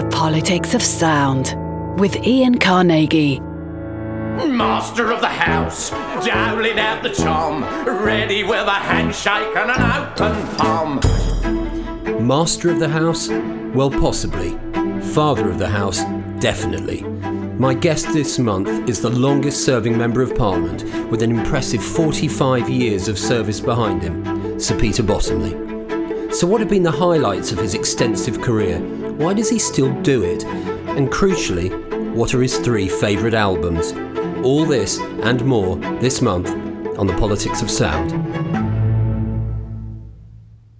The Politics of Sound with Ian Carnegie. Master of the house, dowling out the tom, ready with a handshake and an open palm. Master of the house? Well, possibly. Father of the house? Definitely. My guest this month is the longest serving Member of Parliament with an impressive 45 years of service behind him, Sir Peter Bottomley. So, what have been the highlights of his extensive career? Why does he still do it? And crucially, what are his three favourite albums? All this and more this month on the Politics of Sound.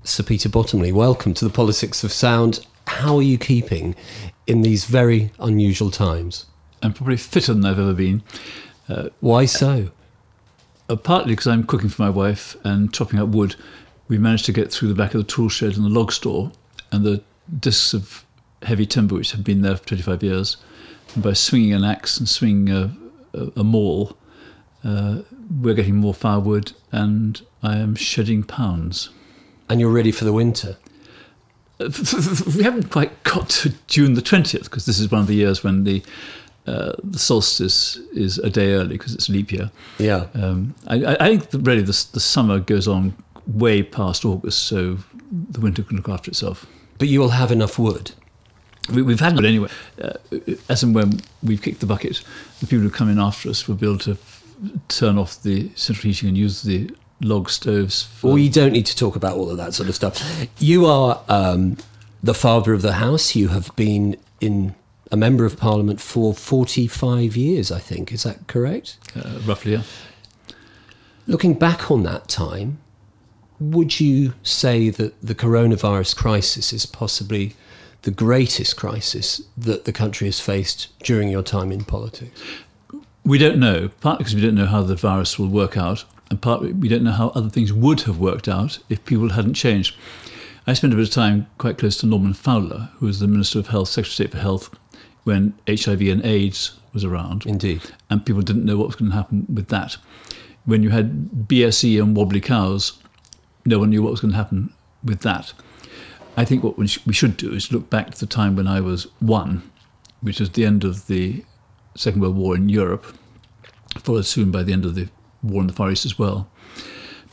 Sir Peter Bottomley, welcome to the Politics of Sound. How are you keeping in these very unusual times? I'm probably fitter than I've ever been. Uh, Why so? Uh, partly because I'm cooking for my wife and chopping up wood. We managed to get through the back of the tool shed and the log store and the discs of heavy timber which have been there for 25 years. And by swinging an axe and swinging a, a, a maul, uh, we're getting more firewood and I am shedding pounds. And you're ready for the winter? we haven't quite got to June the 20th because this is one of the years when the uh, the solstice is a day early because it's leap year. Yeah. Um, I, I, think really the, the summer goes on way past August, so the winter can look after itself. But you will have enough wood. We, have had it anyway. Uh, as and when we've kicked the bucket, the people who come in after us will be able to f- turn off the central heating and use the log stoves. well, you don't need to talk about all of that sort of stuff. You are um, the father of the house. You have been in a member of parliament for 45 years, I think. Is that correct? Uh, roughly, yeah. Looking back on that time, would you say that the coronavirus crisis is possibly the greatest crisis that the country has faced during your time in politics? We don't know, partly because we don't know how the virus will work out, and partly we don't know how other things would have worked out if people hadn't changed. I spent a bit of time quite close to Norman Fowler, who was the Minister of Health, Secretary of State for Health, when HIV and AIDS was around. Indeed. And people didn't know what was going to happen with that. When you had BSE and wobbly cows, no one knew what was going to happen with that. I think what we should do is look back to the time when I was one, which was the end of the Second World War in Europe, followed soon by the end of the war in the Far East as well.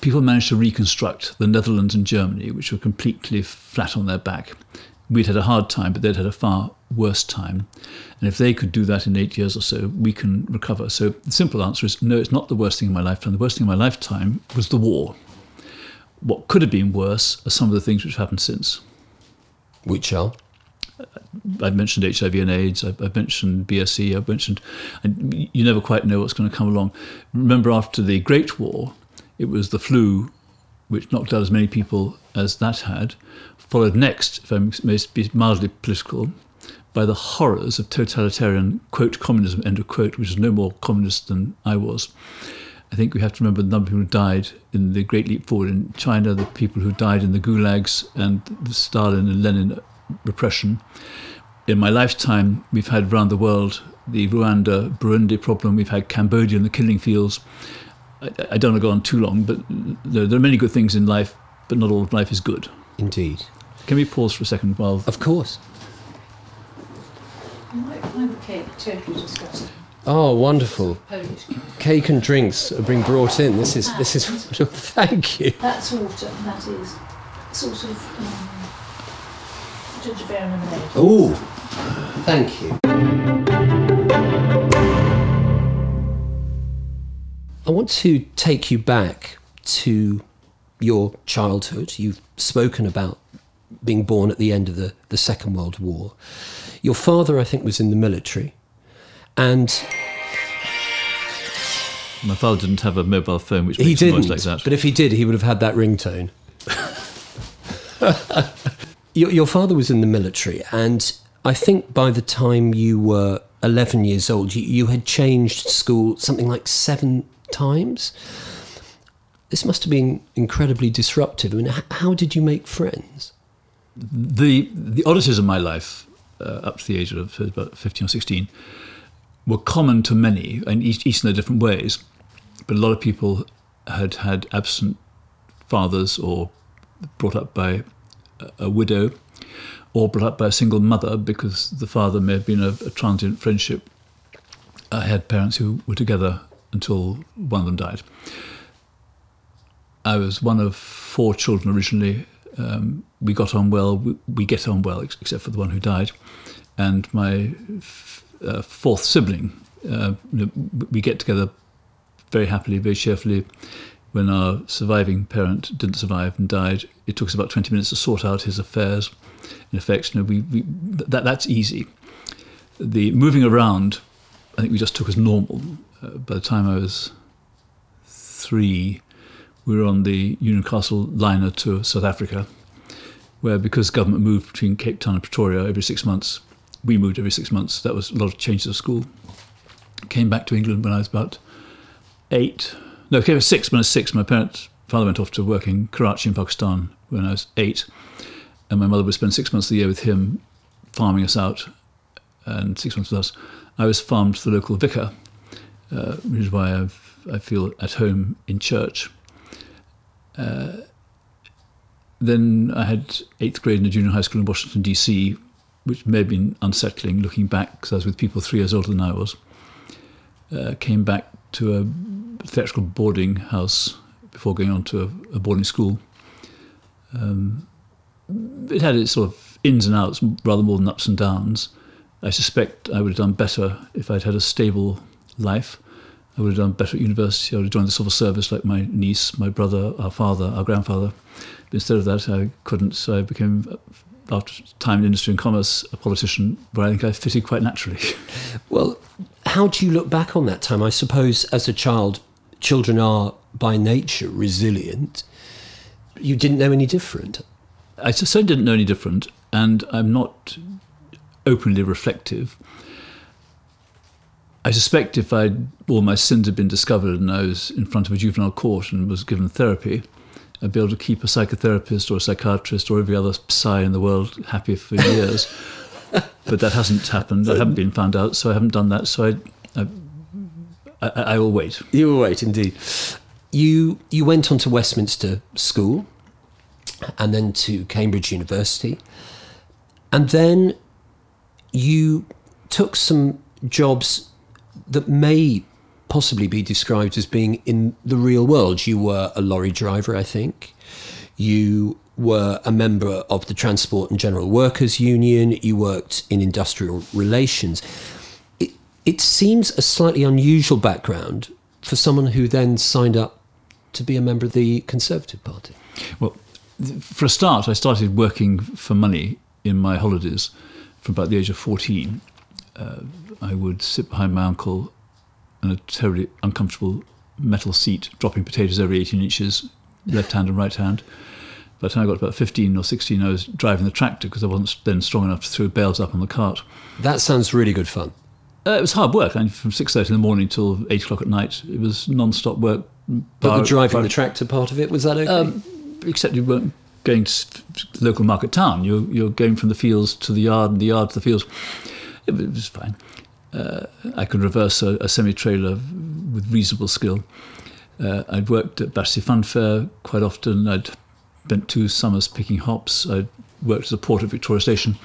People managed to reconstruct the Netherlands and Germany, which were completely flat on their back. We'd had a hard time, but they'd had a far worse time. And if they could do that in eight years or so, we can recover. So the simple answer is no, it's not the worst thing in my lifetime. The worst thing in my lifetime was the war. What could have been worse are some of the things which have happened since. Which are? Uh, I've mentioned HIV and AIDS. I've, I've mentioned BSE. I've mentioned, and you never quite know what's going to come along. Remember, after the Great War, it was the flu, which knocked out as many people as that had, followed next, if I may be mildly political, by the horrors of totalitarian, quote, communism, end of quote, which is no more communist than I was. I think we have to remember the number of people who died in the Great Leap Forward in China, the people who died in the gulags and the Stalin and Lenin repression. In my lifetime, we've had around the world the Rwanda Burundi problem, we've had Cambodia and the killing fields. I, I don't want to go on too long, but there, there are many good things in life, but not all of life is good. Indeed. Can we pause for a second while? Of course. You might find the cake totally disgusting. Oh, wonderful! Polish cake. Cake and drinks are being brought in. This is this is thank you. That's water, that is sort of um, ginger beer and lemonade. Oh, thank you. I want to take you back to your childhood. You've spoken about being born at the end of the, the Second World War. Your father, I think, was in the military. And My father didn't have a mobile phone, which he didn't. like that. But if he did, he would have had that ringtone. your, your father was in the military, and I think by the time you were 11 years old, you, you had changed school something like seven times. This must have been incredibly disruptive. I mean, how did you make friends? the the oddities of my life uh, up to the age of about 15 or 16 were common to many and each, each in their different ways but a lot of people had had absent fathers or brought up by a, widow or brought up by a single mother because the father may have been a, a transient friendship. I had parents who were together until one of them died. I was one of four children originally. Um, we got on well. We, we, get on well, ex- except for the one who died. And my uh, fourth sibling, uh, we get together very happily, very cheerfully. When our surviving parent didn't survive and died, it took us about 20 minutes to sort out his affairs. You know, we, we, that, that's easy. The moving around, I think we just took as normal. Uh, by the time I was three, we were on the Union Castle liner to South Africa, where because government moved between Cape Town and Pretoria every six months, we moved every six months. That was a lot of changes of school. Came back to England when I was about eight. No, came six. When I was six, my parents, father went off to work in Karachi in Pakistan when I was eight, and my mother would spend six months of the year with him, farming us out, and six months with us. I was farmed to the local vicar, uh, which is why I've, I feel at home in church. Uh, then I had eighth grade in a junior high school in Washington, D.C., which may have been unsettling looking back because I was with people three years older than I was. Uh, came back to a theatrical boarding house before going on to a, a boarding school. Um, it had its sort of ins and outs rather more than ups and downs. I suspect I would have done better if I'd had a stable life. I would have done better at university. I would have joined the civil service like my niece, my brother, our father, our grandfather. But instead of that, I couldn't. So I became, after time in industry and commerce, a politician where I think I fitted quite naturally. Well, how do you look back on that time? I suppose as a child, children are by nature resilient. You didn't know any different. I certainly didn't know any different, and I'm not openly reflective. I suspect if I'd, all my sins had been discovered and I was in front of a juvenile court and was given therapy, I'd be able to keep a psychotherapist or a psychiatrist or every other psi in the world happy for years. but that hasn't happened. I haven't been found out, so I haven't done that. So I, I, I, I will wait. You will wait, indeed. You you went on to Westminster School, and then to Cambridge University, and then you took some jobs that may possibly be described as being in the real world. You were a lorry driver, I think. You were a member of the Transport and General Workers Union. You worked in industrial relations. It, it seems a slightly unusual background for someone who then signed up to be a member of the Conservative Party. Well, for a start, I started working for money in my holidays from about the age of 14. Uh, I would sit behind my uncle in a terribly uncomfortable metal seat, dropping potatoes every 18 inches, left hand and right hand. By the time I got about 15 or 16, I was driving the tractor because I wasn't then strong enough to throw bales up on the cart. That sounds really good fun. Uh, it was hard work. I mean, from 6.30 in the morning till 8 o'clock at night. It was non-stop work. But Bar- the driving bar- the tractor part of it, was that okay? Um, except you weren't going to the local market town. You're, you're going from the fields to the yard and the yard to the fields. It was fine. Uh, I could reverse a, a semi-trailer with reasonable skill. Uh, I'd worked at Battersea Fun Fair quite often. I'd spent two summers picking hops. I'd worked as a porter at Victoria Station.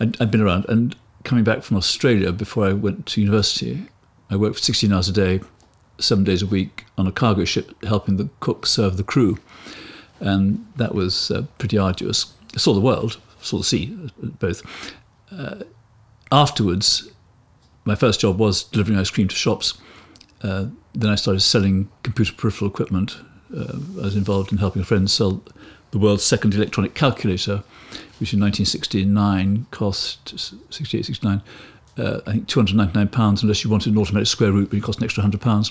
I'd, I'd been around. And coming back from Australia before I went to university, I worked for 16 hours a day, seven days a week on a cargo ship, helping the cook serve the crew. And that was uh, pretty arduous. I saw the world, saw the sea, uh, both. Uh, afterwards, my first job was delivering ice cream to shops. Uh, then I started selling computer peripheral equipment. Uh, I was involved in helping a friend sell the world's second electronic calculator, which in 1969 cost 68, 69. Uh, I think 299 pounds, unless you wanted an automatic square root, but it cost an extra 100 pounds.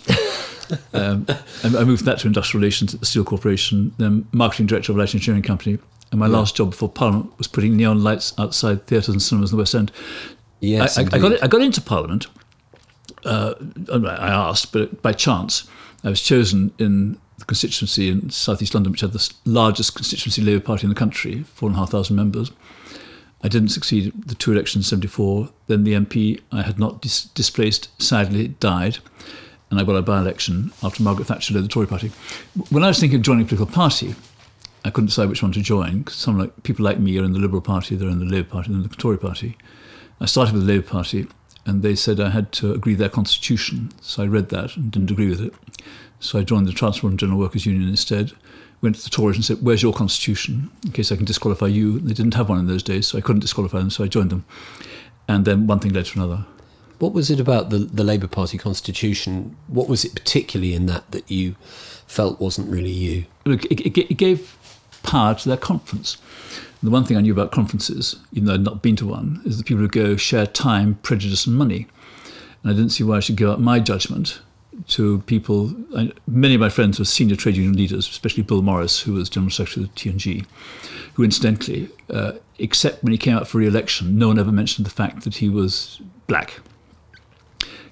um, I moved that to industrial relations at the Steel Corporation, then marketing director of a light engineering company. And my last job before Parliament was putting neon lights outside theatres and cinemas in the West End. Yes, I, I, I got it, I got into Parliament. Uh, I asked, but by chance, I was chosen in the constituency in South East London, which had the largest constituency Labour Party in the country, four and a half thousand members. I didn't succeed the two elections in '74. Then the MP I had not dis- displaced sadly died, and I got a by-election after Margaret Thatcher led the Tory Party. When I was thinking of joining a political party, I couldn't decide which one to join because some like people like me are in the Liberal Party, they're in the Labour Party, they're in the Tory Party. I started with the Labour Party, and they said I had to agree their constitution. So I read that and didn't agree with it. So I joined the Transport and General Workers Union instead. Went to the Tories and said, "Where's your constitution in case I can disqualify you?" They didn't have one in those days, so I couldn't disqualify them. So I joined them, and then one thing led to another. What was it about the, the Labour Party constitution? What was it particularly in that that you felt wasn't really you? Look, it, it, it gave power to their conference. The one thing I knew about conferences, even though I'd not been to one, is that people would go share time, prejudice, and money. And I didn't see why I should give up my judgment to people. I, many of my friends were senior trade union leaders, especially Bill Morris, who was General Secretary of the T&G, who incidentally, uh, except when he came out for re election, no one ever mentioned the fact that he was black.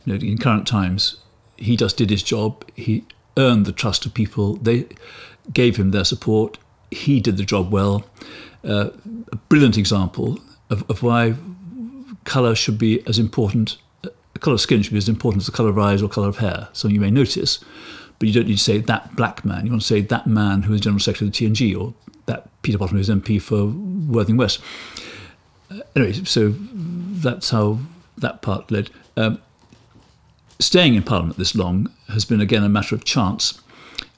You know, in current times, he just did his job. He earned the trust of people. They gave him their support. He did the job well. Uh, a brilliant example of, of why colour should be as important, colour of skin should be as important as the colour of eyes or colour of hair. Something you may notice, but you don't need to say that black man. You want to say that man who is General Secretary of the T&G or that Peter Bottom who is MP for Worthing West. Uh, anyway, so that's how that part led. Um, staying in Parliament this long has been again a matter of chance.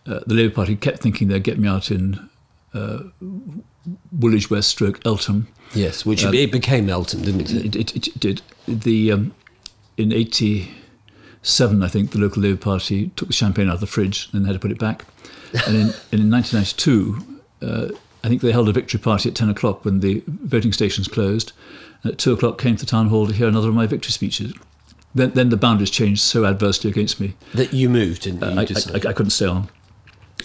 Uh, the Labour Party kept thinking they'd get me out in uh, Woolwich West stroke Eltham. Yes, which uh, it became Eltham, didn't it? It, it, it did. The um, in '87, I think the local Labour Party took the champagne out of the fridge and had to put it back. And in, and in 1992, uh, I think they held a victory party at 10 o'clock when the voting stations closed. And at 2 o'clock, came to the town hall to hear another of my victory speeches. Then, then the boundaries changed so adversely against me. That you moved, didn't you? Uh, I, I, I, couldn't stay on.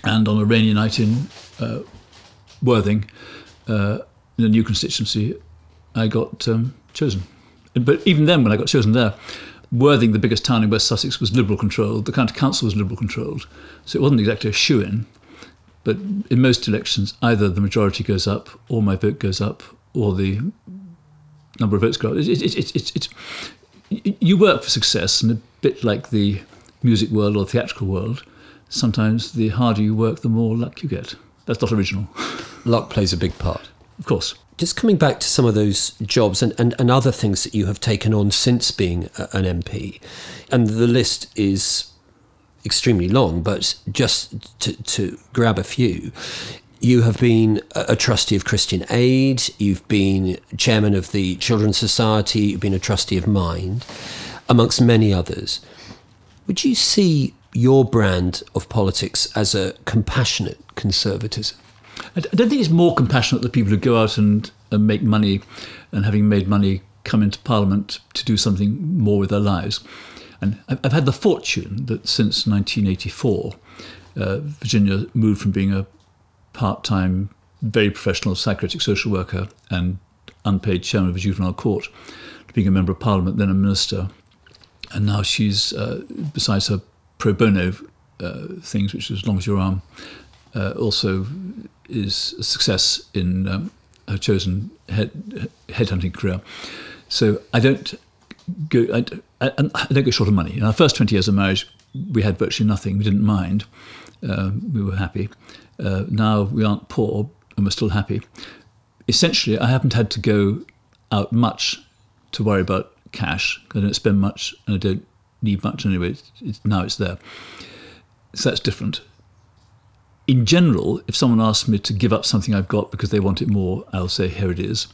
And on a rainy night in uh, Worthing, uh, in a new constituency, I got um, chosen. But even then, when I got chosen there, Worthing, the biggest town in West Sussex, was Liberal controlled. The county council was Liberal controlled. So it wasn't exactly a shoe in. But in most elections, either the majority goes up, or my vote goes up, or the number of votes go up. You work for success, and a bit like the music world or the theatrical world, sometimes the harder you work, the more luck you get. That's not original. Luck plays a big part. Of course. Just coming back to some of those jobs and, and, and other things that you have taken on since being an MP, and the list is extremely long, but just to, to grab a few, you have been a trustee of Christian Aid, you've been chairman of the Children's Society, you've been a trustee of Mind, amongst many others. Would you see your brand of politics as a compassionate conservatism? I don't think it's more compassionate that people who go out and, and make money and having made money come into Parliament to do something more with their lives. And I've had the fortune that since 1984, uh, Virginia moved from being a part time, very professional psychiatric social worker and unpaid chairman of a juvenile court to being a member of parliament, then a minister. And now she's, uh, besides her pro bono uh, things, which is as long as your arm, uh, also is a success in um, her chosen head, headhunting career. So I don't go. I, I, don't go short of money. In our first twenty years of marriage, we had virtually nothing. We didn't mind. Um, we were happy. Uh, now we aren't poor and we're still happy. Essentially, I haven't had to go out much to worry about cash. I don't spend much and I don't need much anyway. It's, it's, now it's there. So that's different. In general, if someone asks me to give up something I've got because they want it more, I'll say, here it is.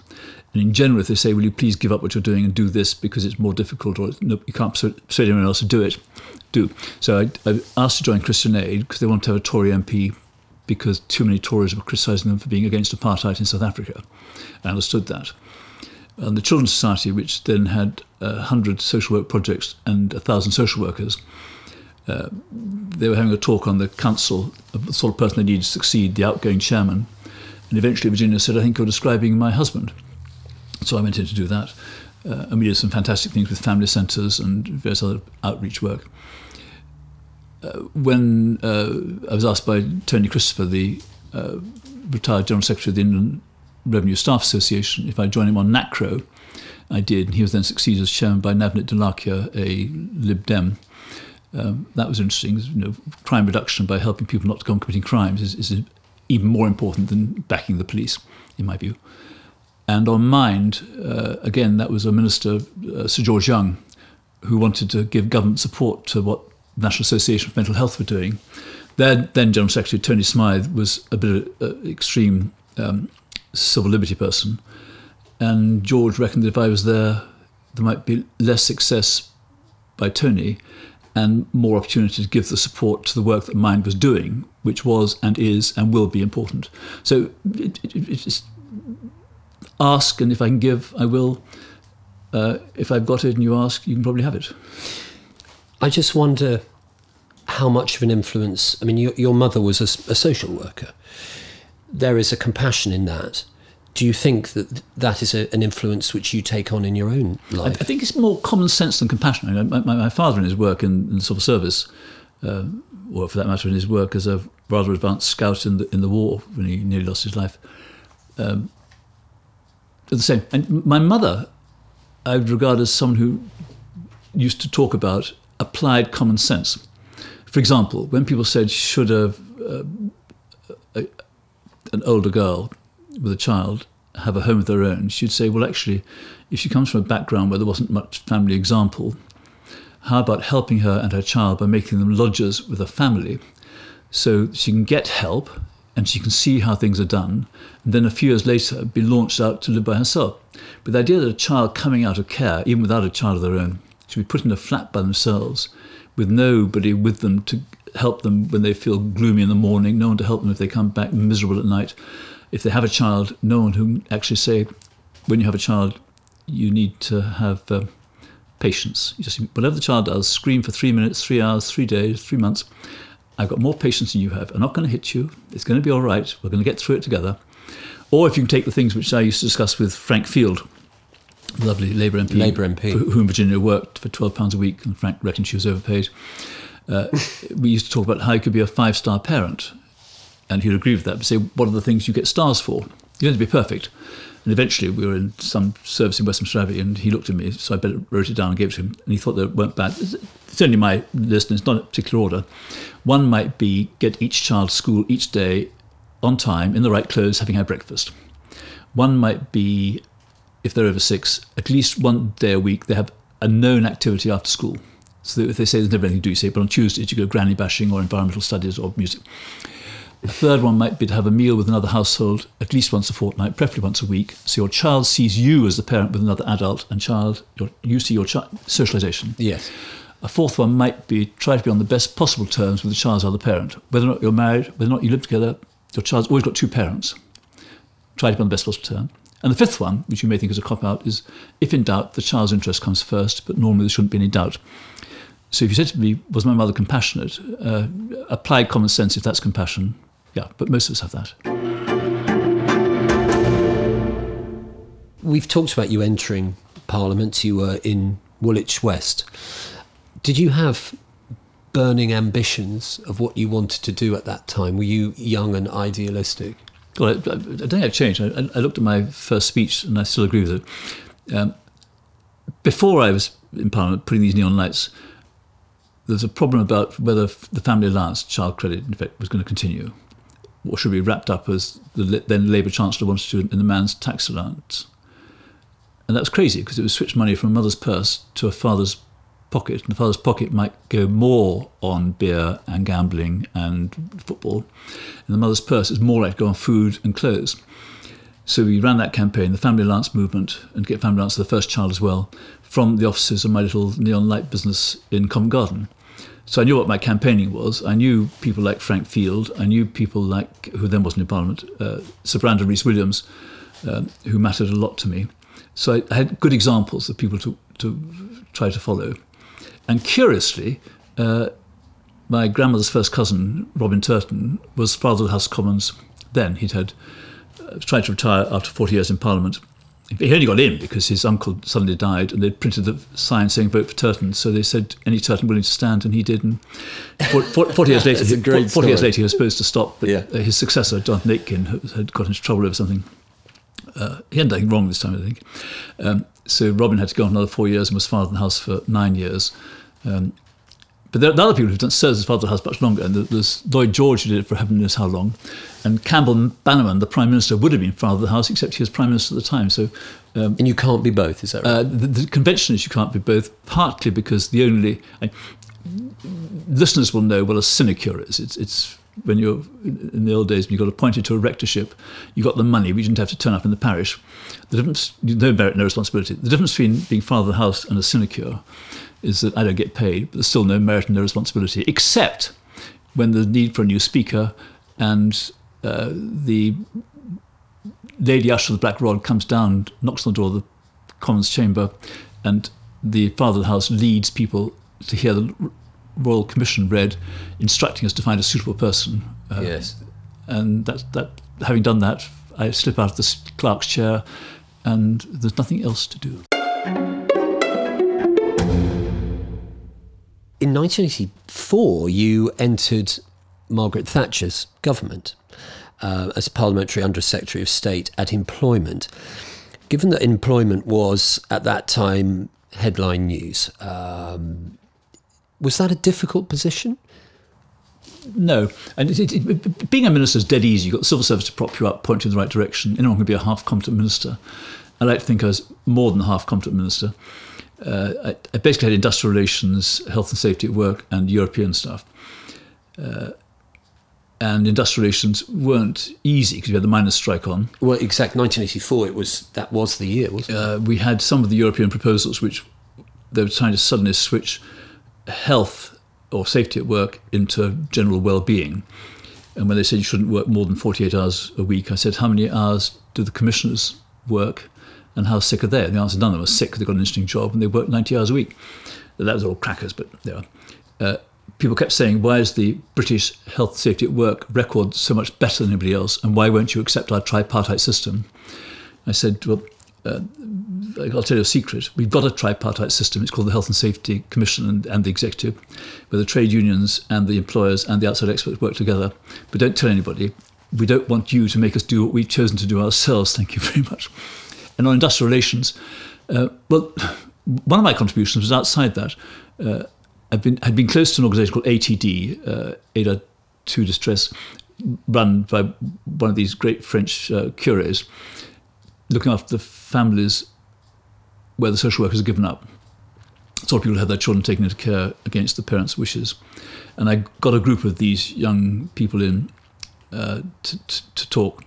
And in general, if they say, will you please give up what you're doing and do this because it's more difficult or no, you can't persuade anyone else to do it, do. So I, I asked to join Christian Aid because they want to have a Tory MP because too many Tories were criticising them for being against apartheid in South Africa. I understood that. And the Children's Society, which then had uh, 100 social work projects and 1,000 social workers, uh, they were having a talk on the council of the sort of person they needed to succeed, the outgoing chairman. And eventually Virginia said, I think you're describing my husband. So I went in to do that. Uh, and we did some fantastic things with family centres and various other outreach work. Uh, when uh, I was asked by Tony Christopher, the uh, retired General Secretary of the Inland Revenue Staff Association, if I'd join him on NACRO, I did. And he was then succeeded as chairman by Navnit Dholakia, a Lib Dem. Um, that was interesting. You know, crime reduction by helping people not to go on committing crimes is, is even more important than backing the police, in my view. And on Mind, uh, again, that was a minister, uh, Sir George Young, who wanted to give government support to what National Association of Mental Health were doing. Then, then General Secretary Tony Smythe was a bit of an extreme um, civil liberty person. And George reckoned that if I was there, there might be less success by Tony and more opportunity to give the support to the work that Mind was doing, which was and is and will be important. So it, it, it's ask, and if I can give, I will. Uh, if I've got it and you ask, you can probably have it. I just wonder how much of an influence. I mean, your, your mother was a, a social worker. There is a compassion in that. Do you think that that is a, an influence which you take on in your own life? I, I think it's more common sense than compassion. I mean, my, my, father, in his work in, in the civil service, uh, or for that matter, in his work as a rather advanced scout in the in the war when he nearly lost his life, um, the same. And my mother, I would regard as someone who used to talk about applied common sense. For example, when people said, should a, a, an older girl with a child have a home of their own, she'd say, well, actually, if she comes from a background where there wasn't much family example, how about helping her and her child by making them lodgers with a family so she can get help and she can see how things are done, and then a few years later be launched out to live by herself. But the idea that a child coming out of care, even without a child of their own, should be put in a flat by themselves, with nobody with them to help them when they feel gloomy in the morning, no one to help them if they come back miserable at night. If they have a child, no one who actually say, when you have a child, you need to have uh, patience. You just whatever the child does, scream for three minutes, three hours, three days, three months, I've got more patience than you have. I'm not going to hit you. It's going to be all right. We're going to get through it together. Or if you can take the things which I used to discuss with Frank Field, lovely Labour MP, Labour MP, who in Virginia worked for twelve pounds a week, and Frank reckoned she was overpaid. Uh, we used to talk about how you could be a five-star parent, and he'd agree with that. But say, what are the things you get stars for? You don't have to be perfect. And eventually, we were in some service in Westminster Abbey, and he looked at me, so I wrote it down and gave it to him. And he thought that it weren't bad. It's only my list, and it's not a particular order. One might be get each child to school each day on time, in the right clothes, having had breakfast. One might be, if they're over six, at least one day a week they have a known activity after school. So if they say there's never anything to do, you say, but on Tuesdays you go granny bashing or environmental studies or music. The third one might be to have a meal with another household at least once a fortnight, preferably once a week, so your child sees you as the parent with another adult, and child, your, you see your child socialization. Yes. A fourth one might be try to be on the best possible terms with the child's other parent. Whether or not you're married, whether or not you live together, your child's always got two parents. Try to be on the best possible term. And the fifth one, which you may think is a cop out, is if in doubt, the child's interest comes first, but normally there shouldn't be any doubt. So if you said to me, was my mother compassionate? Uh, applied common sense if that's compassion, yeah, but most of us have that. We've talked about you entering Parliament. You were in Woolwich West. Did you have burning ambitions of what you wanted to do at that time? Were you young and idealistic? Well, I, I, I don't think I've changed. I, I, looked at my first speech and I still agree with it. Um, before I was in Parliament putting these neon lights, there's a problem about whether the family allowance child credit, in effect, was going to continue or should be wrapped up as the then Labour Chancellor wanted to in the man's tax allowance. And that was crazy because it was switched money from a mother's purse to a father's pocket. And the father's pocket might go more on beer and gambling and football. And the mother's purse is more likely to go on food and clothes. So we ran that campaign, the Family Allowance movement, and Get Family Allowance to the first child as well, from the offices of my little neon light business in Covent Garden. So I knew what my campaigning was. I knew people like Frank Field. I knew people like, who then wasn't in Parliament, uh, Sir Brandon Rhys Williams, uh, who mattered a lot to me. So I, I, had good examples of people to, to try to follow. And curiously, uh, my grandmother's first cousin, Robin Turton, was Father of the House of Commons then. He'd had uh, tried to retire after 40 years in Parliament he only got in because his uncle suddenly died, and they printed the sign saying "Vote for Turton." So they said any Turton willing to stand, and he did. And forty years later, he, forty years later, he was supposed to stop, but yeah. his successor, Jonathan Aitken, had got into trouble over something. Uh, he hadn't done anything wrong this time, I think. Um, so Robin had to go on another four years and was father in the house for nine years. Um, but there are other people who've done served as Father of the House much longer, and there's Lloyd George who did it for heaven knows how long, and Campbell Bannerman, the Prime Minister, would have been Father of the House, except he was Prime Minister at the time. So and you can't be both, is that right? uh, the, the convention is you can't be both, partly because the only I, listeners will know what a sinecure is. It's, it's when you're in the old days when you got appointed to a rectorship, you got the money, but you didn't have to turn up in the parish. The difference, no merit, no responsibility. The difference between being father of the house and a sinecure is that I don't get paid, but there's still no merit and no responsibility, except when the need for a new speaker and uh, the Lady Usher of the Black Rod comes down, knocks on the door of the Commons chamber, and the Father of the House leads people to hear the Royal Commission read, instructing us to find a suitable person. Uh, yes. And that, that, having done that, I slip out of the clerk's chair, and there's nothing else to do. In 1984, you entered Margaret Thatcher's government uh, as Parliamentary Under Secretary of State at Employment. Given that employment was at that time headline news, um, was that a difficult position? No, and it, it, it, being a minister is dead easy. You've got the civil service to prop you up, point you in the right direction. Anyone can be a half competent minister. I like to think I was more than a half competent minister. Uh, I, I, basically had industrial relations, health and safety at work, and European stuff. Uh, and industrial relations weren't easy because we had the miners' strike on. Well, exact 1984. It was that was the year, wasn't it? Uh, we had some of the European proposals which they were trying to suddenly switch health or safety at work into general well-being. And when they said you shouldn't work more than 48 hours a week, I said, how many hours do the commissioners work and how sick are they? And the answer, none of them are sick. They've got an interesting job and they work 90 hours a week. That was all crackers, but are. Uh, people kept saying, why is the British health safety at work record so much better than anybody else? And why won't you accept our tripartite system? I said, well, uh, I'll tell you a secret. We've got a tripartite system. It's called the Health and Safety Commission and, and, the Executive, where the trade unions and the employers and the outside experts work together. But don't tell anybody. We don't want you to make us do what we've chosen to do ourselves. Thank you very much. And on industrial relations, uh, well, one of my contributions was outside that. Uh, I've been had been close to an organisation called ATD, uh, Aide to Distress, run by one of these great French uh, cures, looking after the families where the social workers are given up. So people have their children taken into care against the parents' wishes. And I got a group of these young people in uh, to, to, to talk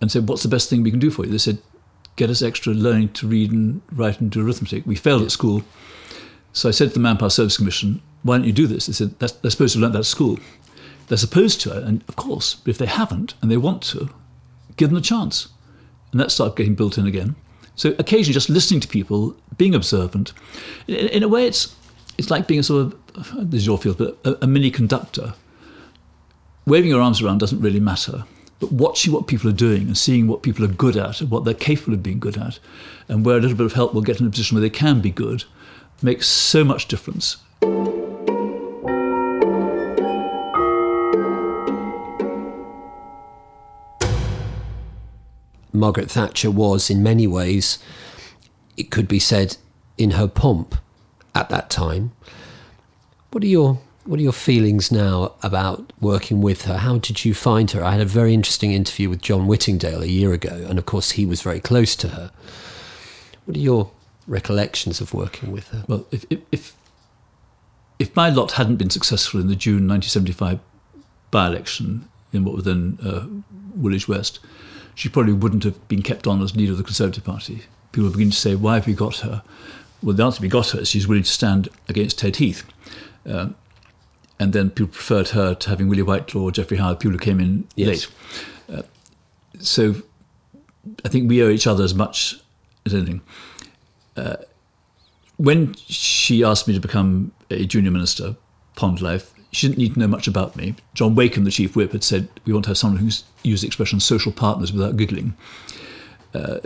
and said, What's the best thing we can do for you? They said, Get us extra learning to read and write and do arithmetic. We failed at school. So I said to the Manpower Service Commission, Why don't you do this? They said, They're supposed to learn that at school. They're supposed to, and of course, but if they haven't and they want to, give them a chance. And that started getting built in again. So occasionally, just listening to people, being observant. In, in a way, it's it's like being a sort of this is your field, but a, a, mini conductor. Waving your arms around doesn't really matter, but watching what people are doing and seeing what people are good at and what they're capable of being good at, and where a little bit of help will get in a position where they can be good, makes so much difference. Margaret Thatcher was, in many ways, it could be said, in her pomp at that time. What are your what are your feelings now about working with her? How did you find her? I had a very interesting interview with John Whittingdale a year ago, and of course he was very close to her. What are your recollections of working with her? Well, if if if my lot hadn't been successful in the June 1975 by-election in what was then uh, Woolwich West, she probably wouldn't have been kept on as leader of the Conservative Party. People begin to say, why have we got her? Well, the answer we got her is she's willing to stand against Ted Heath. Um, and then people preferred her to having Willie Whitelaw or Jeffrey Howard, people who came in yes. late. Uh, so I think we owe each other as much as anything. Uh, when she asked me to become a junior minister, Pond Life, she didn't need to know much about me. John Wakeham, the chief whip, had said, We want to have someone who's used the expression social partners without giggling. Uh,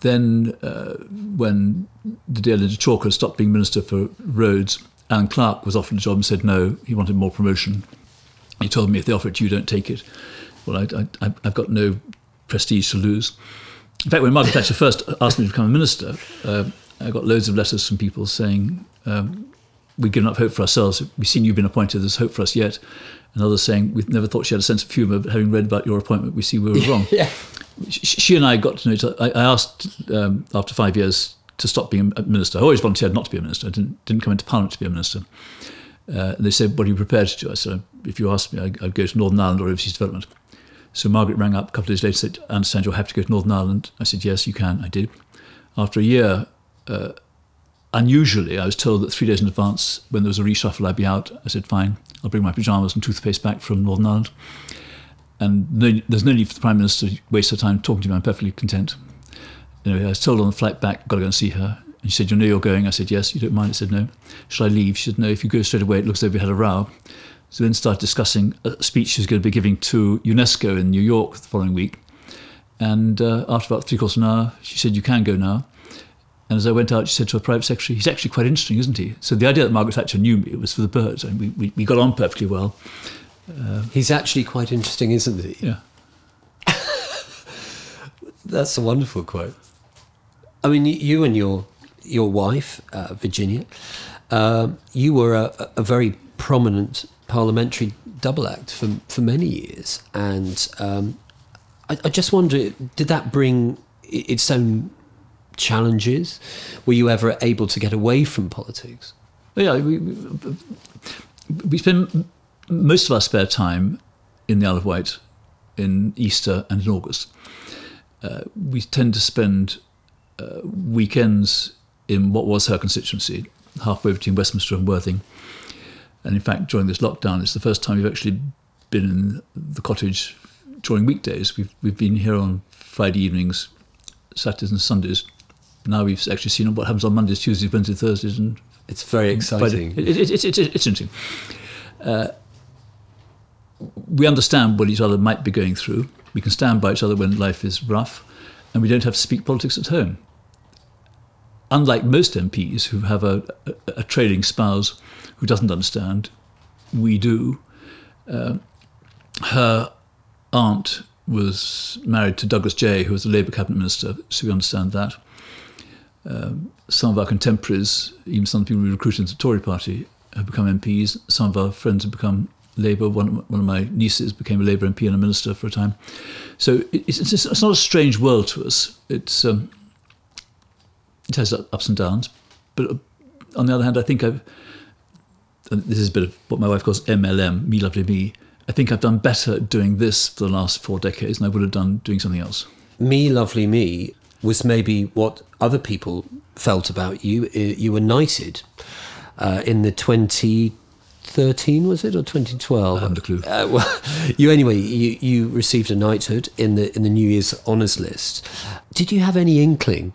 then, uh, when the dear Lynda Chalker stopped being Minister for Roads, Alan Clark was offered a job and said no, he wanted more promotion. He told me, if they offer it to you, don't take it. Well, I, I, I've got no prestige to lose. In fact, when Margaret Thatcher first asked me to become a minister, uh, I got loads of letters from people saying, um, we'd given up hope for ourselves. We've seen you've been appointed. There's hope for us yet. And others saying, we've never thought she had a sense of humour, but having read about your appointment, we see we were wrong. Yeah. She, she and I got to know each other. I, I asked um, after five years to stop being a minister. I always volunteered not to be a minister. I didn't, didn't come into Parliament to be a minister. Uh, they said, What are you prepared to do? I said, If you ask me, I, I'd go to Northern Ireland or overseas development. So Margaret rang up a couple of days later and said, I understand you're happy to go to Northern Ireland. I said, Yes, you can. I did. After a year, uh, unusually, I was told that three days in advance, when there was a reshuffle, I'd be out. I said, Fine, I'll bring my pyjamas and toothpaste back from Northern Ireland. And no, there's no need for the Prime Minister to waste her time talking to me. I'm perfectly content. Anyway, I was told on the flight back, got to go and see her. And she said, You know you're going? I said, Yes. You don't mind? I said, No. Shall I leave? She said, No, if you go straight away, it looks as though we had a row. So then started discussing a speech she was going to be giving to UNESCO in New York the following week. And uh, after about three quarters of an hour, she said, You can go now. And as I went out, she said to her private secretary, He's actually quite interesting, isn't he? So the idea that Margaret Thatcher knew me was for the birds. And we, we, we got on perfectly well. He's actually quite interesting, isn't he? Yeah. That's a wonderful quote. I mean, you and your your wife, uh, Virginia, um, you were a, a very prominent parliamentary double act for for many years, and um, I, I just wonder, did that bring its own challenges? Were you ever able to get away from politics? Yeah, we, we, we spend most of our spare time in the Isle of Wight in Easter and in August. Uh, we tend to spend uh, weekends in what was her constituency, halfway between Westminster and Worthing. And in fact, during this lockdown, it's the first time we've actually been in the cottage during weekdays. We've, we've been here on Friday evenings, Saturdays and Sundays. Now we've actually seen what happens on Mondays, Tuesdays, Wednesdays, Thursdays, and It's very exciting. It, it, it, it, it's interesting. Uh, we understand what each other might be going through. We can stand by each other when life is rough, and we don't have to speak politics at home. Unlike most MPs who have a, a, a trailing spouse who doesn't understand, we do. Uh, her aunt was married to Douglas Jay, who was the Labour cabinet minister, so we understand that Um, some of our contemporaries, even some people we recruited into the Tory party, have become MPs. Some of our friends have become Labour. One, one of my nieces became a Labour MP and a minister for a time. So it- it's, it's, it's not a strange world to us. It's um, it has ups and downs, but uh, on the other hand, I think I've. This is a bit of what my wife calls MLM, me lovely me. I think I've done better doing this for the last four decades than I would have done doing something else. Me, Lovely Me was maybe what other people felt about you. You were knighted uh, in the 2013, was it, or 2012? I haven't a clue. Uh, well, you anyway, you, you received a knighthood in the in the New Year's honours list. Did you have any inkling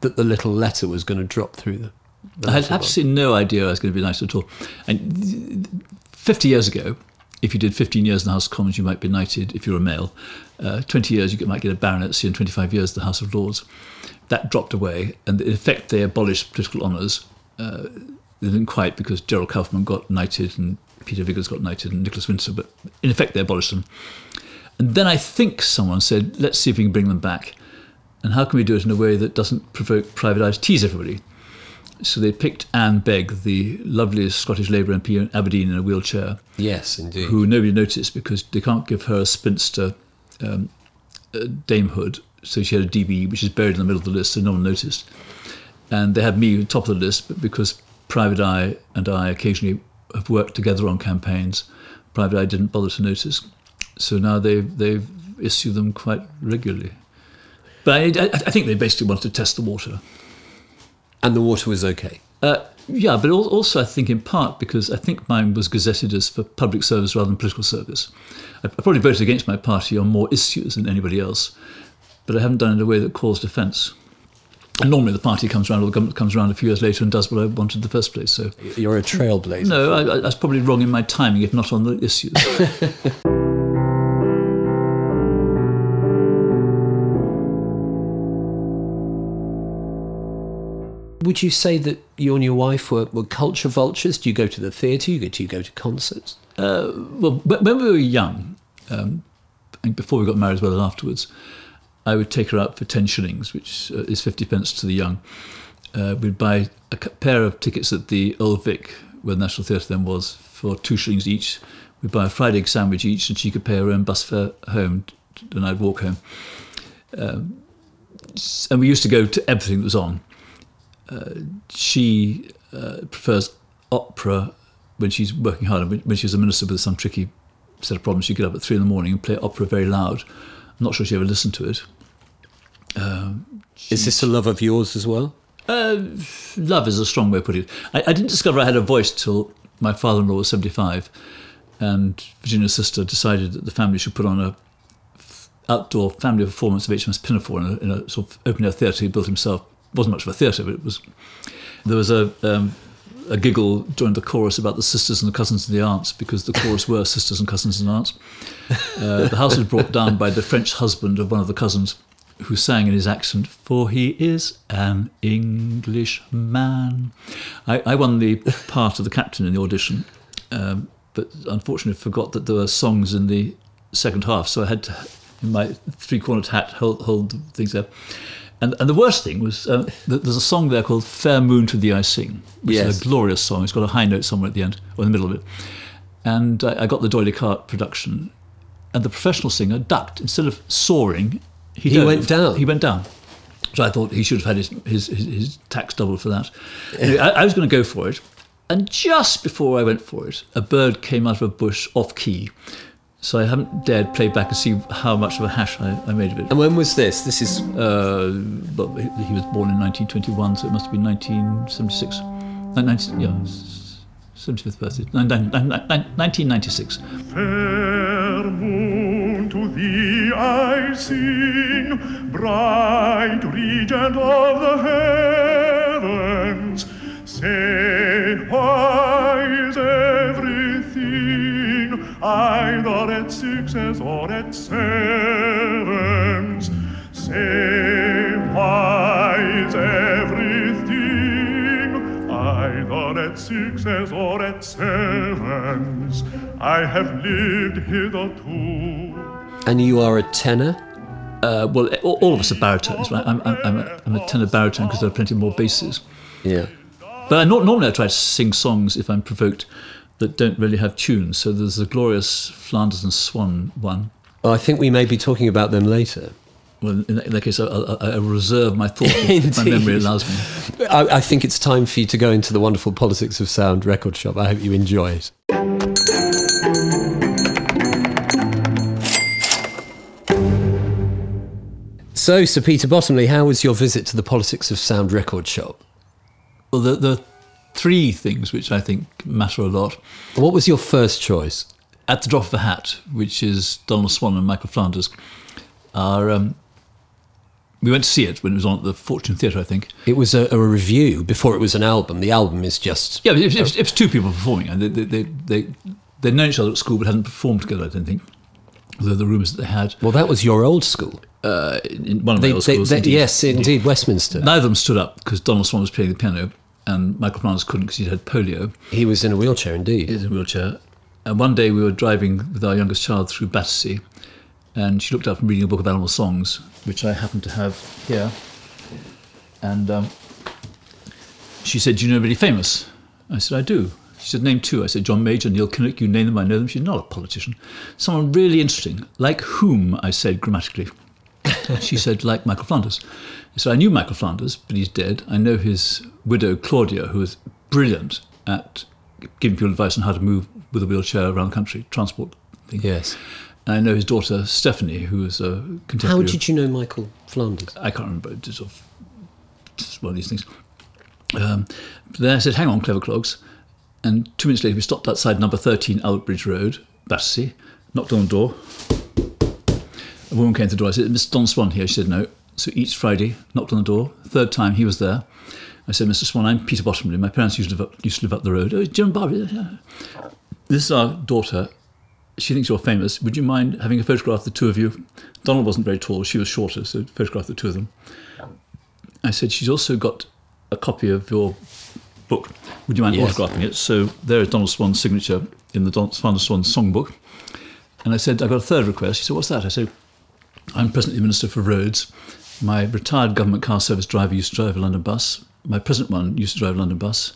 that the little letter was going to drop through the? the I had absolutely no idea I was going to be knighted at all. And 50 years ago, if you did 15 years in the House of Commons, you might be knighted if you're a male. Uh, 20 years, you might get a baronetcy, and 25 years, the House of Lords. That dropped away, and in effect, they abolished political honours. Uh, they didn't quite because Gerald Kaufman got knighted, and Peter Viggers got knighted, and Nicholas Windsor, but in effect, they abolished them. And then I think someone said, let's see if we can bring them back. And how can we do it in a way that doesn't provoke private eyes, tease everybody? So they picked Anne Begg, the loveliest Scottish Labour MP in Aberdeen in a wheelchair, Yes, indeed. who nobody noticed because they can't give her a spinster um, uh, damehood. So she had a DB, which is buried in the middle of the list, so no one noticed. And they had me on top of the list, but because Private Eye and I occasionally have worked together on campaigns, Private Eye didn't bother to notice. So now they they issue them quite regularly. But I, I, think they basically wanted to test the water. and the water was okay. Uh, yeah, but also I think in part because I think mine was gazetted as for public service rather than political service. I probably voted against my party on more issues than anybody else, but I haven't done it in a way that caused offence. And normally the party comes around or the government comes around a few years later and does what I wanted in the first place. So You're a trailblazer. no, I, I I was probably wrong in my timing, if not on the issues. Would you say that you and your wife were, were culture vultures? Do you go to the theatre? You go, do you go to concerts? Uh, well, when we were young, um, and before we got married as well as afterwards, I would take her out for 10 shillings, which uh, is 50 pence to the young. Uh, we'd buy a pair of tickets at the Old Vic, where the National Theatre then was, for two shillings each. We'd buy a fried egg sandwich each, and she could pay her own bus fare home, and I'd walk home. Um, and we used to go to everything that was on. Uh, she uh, prefers opera when she's working hard. When when she's a minister with some tricky set of problems, she'd get up at three in the morning and play opera very loud. I'm not sure she ever listened to it. Is this a love of yours as well? Uh, love is a strong way of putting it. I, I didn't discover I had a voice till my father-in-law was 75, and Virginia's sister decided that the family should put on a f- outdoor family performance of HMS Pinafore in a, in a sort of open-air theatre he built himself. It wasn't much of a theatre, but it was. There was a um, a giggle during the chorus about the sisters and the cousins and the aunts because the chorus were sisters and cousins and aunts. Uh, the house was brought down by the French husband of one of the cousins, who sang in his accent, "For he is an Englishman." I, I won the part of the captain in the audition, um, but unfortunately forgot that there were songs in the second half, so I had to, in my three-cornered hat, hold, hold things there. And, and the worst thing was uh, that there's a song there called "Fair Moon to Thee I Sing," which Yes. is a glorious song. It's got a high note somewhere at the end or in the middle of it. And I, I got the D'Oyly Carte production, and the professional singer ducked instead of soaring. He, He went down? He went down. So I thought he should have had his his, his, his tax doubled for that. Anyway, I, I was going to go for it, and just before I went for it, a bird came out of a bush off key. So I haven't dared play back and see how much of a hash I, I made of it. And when was this? This is Uh, but he he was born in 1921, so it must have been 1976. Uh, 19, yeah, 75th birthday. Nine- nine- nine- nine- 1996. Thee I sing, bright regent of the heavens. Say, why is everything either at sixes or at sevens? Say, why is everything either at sixes or at sevens? I have lived hitherto. And you are a tenor. Uh, well, all, all of us are baritones, right? I'm, I'm, I'm, a, I'm a tenor baritone because there are plenty more basses. Yeah. But I, normally I try to sing songs if I'm provoked that don't really have tunes. So there's the glorious Flanders and Swann one. Well, I think we may be talking about them later. Well, in that, in that case, I, I, I reserve my thought if my memory allows me. I, I think it's time for you to go into the wonderful politics of sound record shop. I hope you enjoy it. So, Sir Peter Bottomley, how was your visit to the politics of sound record shop? Well, the, the three things which I think matter a lot What was your first choice? at the drop of a hat, which is Donald Swann and Michael Flanders, are. Um, we went to see it when it was on at the Fortune Theatre, I think. It was a, a revue before it was an album. The album is just Yeah, it, it, it was two people performing, and they they, they they they'd known each other at school but hadn't performed together. I don't think. Although the rumours that they had well, that was your old school. Uh, in one of They, my schools. they- indeed. yes, indeed, Westminster. Neither of them stood up because Donald Swann was playing the piano, and Michael Flanders couldn't because he'd had polio. He was in a wheelchair, indeed. He was in a wheelchair. And one day we were driving with our youngest child through Battersea, and she looked up from reading a book of animal songs, which I happen to have here. And um, she said, Do you know anybody famous? I said, I do. She said, Name two. I said, John Major, Neil Kinnock, you name them, I know them. She's not a politician. Someone really interesting. Like whom? I said grammatically. she said, like Michael Flanders. So I knew Michael Flanders, but he's dead. I know his widow, Claudia, who is brilliant at giving people advice on how to move with a wheelchair around the country, transport thing. Yes. And I know his daughter, Stephanie, who is a contemporary. How did you know Michael Flanders? I can't remember, it's sort of one of these things. Um, but then I said, hang on, clever clogs. And two minutes later, we stopped outside number 13 Albert Bridge Road, Battersea, knocked on the door. A woman came to the door. I said, Mr. Don Swann here. She said, no. So each Friday, knocked on the door. Third time, he was there. I said, Mr. Swann, I'm Peter Bottomley. My parents used to live up, used to live up the road. Oh, Jim Barbie. This is our daughter. She thinks you're famous. Would you mind having a photograph of the two of you? Donald wasn't very tall. She was shorter, so photograph the two of them. I said, she's also got a copy of your book. Would you mind Yes. autographing it? So there is Donald Swann's signature in the Don Donald Swann songbook. And I said, I've got a third request. She said, what's that? I said, I'm presently Minister for Roads. My retired government car service driver used to drive a London bus. My present one used to drive a London bus.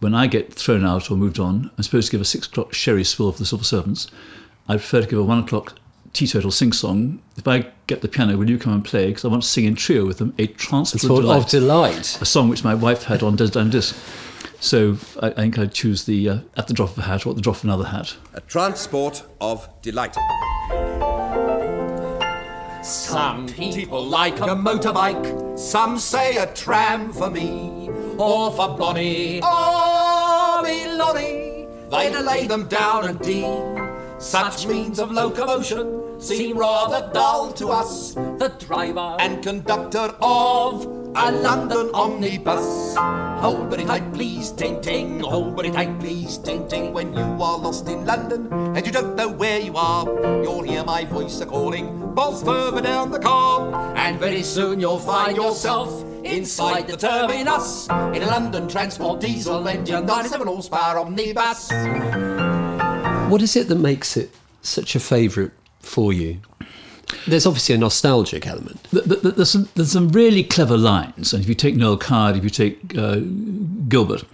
when I get thrown out or moved on, I'm supposed to give a six o'clock sherry spill for the civil servants. I prefer to give a one o'clock teetotal sing song. If I get the piano, will you come and play? Because I want to sing in trio with them a transport Sort delight, of delight. a song which my wife had on Desert Island Disc. So I, I think I'd choose the uh, at the drop of a hat or at the drop of another hat. A transport of delight. Some people like a motorbike, some say a tram for me, or for Bonnie, or me lorry. They lay them down a D. Such means of locomotion seem rather dull to us. The driver and conductor of a London omnibus. Hold very tight, please, ting ting. Hold very tight, please, ting ting. When you are lost in London and you don't know where you are, you'll hear my voice a calling, balls further down the car, and very soon you'll find yourself inside the terminus in a London Transport diesel engine, 97 horsepower omnibus. What is it that makes it such a favourite for you? There's obviously a nostalgic element. Th- th- th- There's some, there's some really clever lines, and if you take Noël Coward, if you take uh, Gilbert,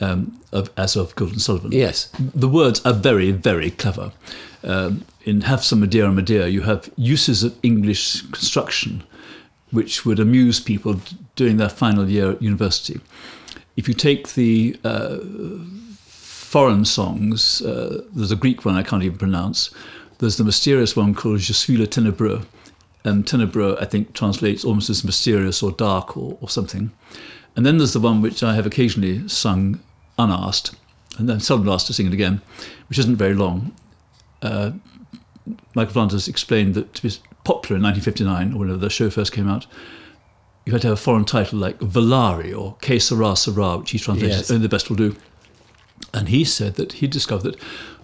um, of, as of and Sullivan, Yes. the words are very, very clever. Um, in Have Some Madeira M'Dear, you have uses of English construction which would amuse people during their final year at university. If you take the uh, foreign songs, uh, there's a Greek one I can't even pronounce. There's the mysterious one called Je suis le ténébreux. And ténébreux, I think, translates almost as mysterious or dark or, or something. And then there's the one which I have occasionally sung unasked, and then seldom asked to sing it again, which isn't very long. Uh, Michael Flanders explained that to be popular in 1959, or whenever the show first came out, you had to have a foreign title like Volare or Que Sera Sera, which he translated Yes. only the best will do. And he said that he discovered that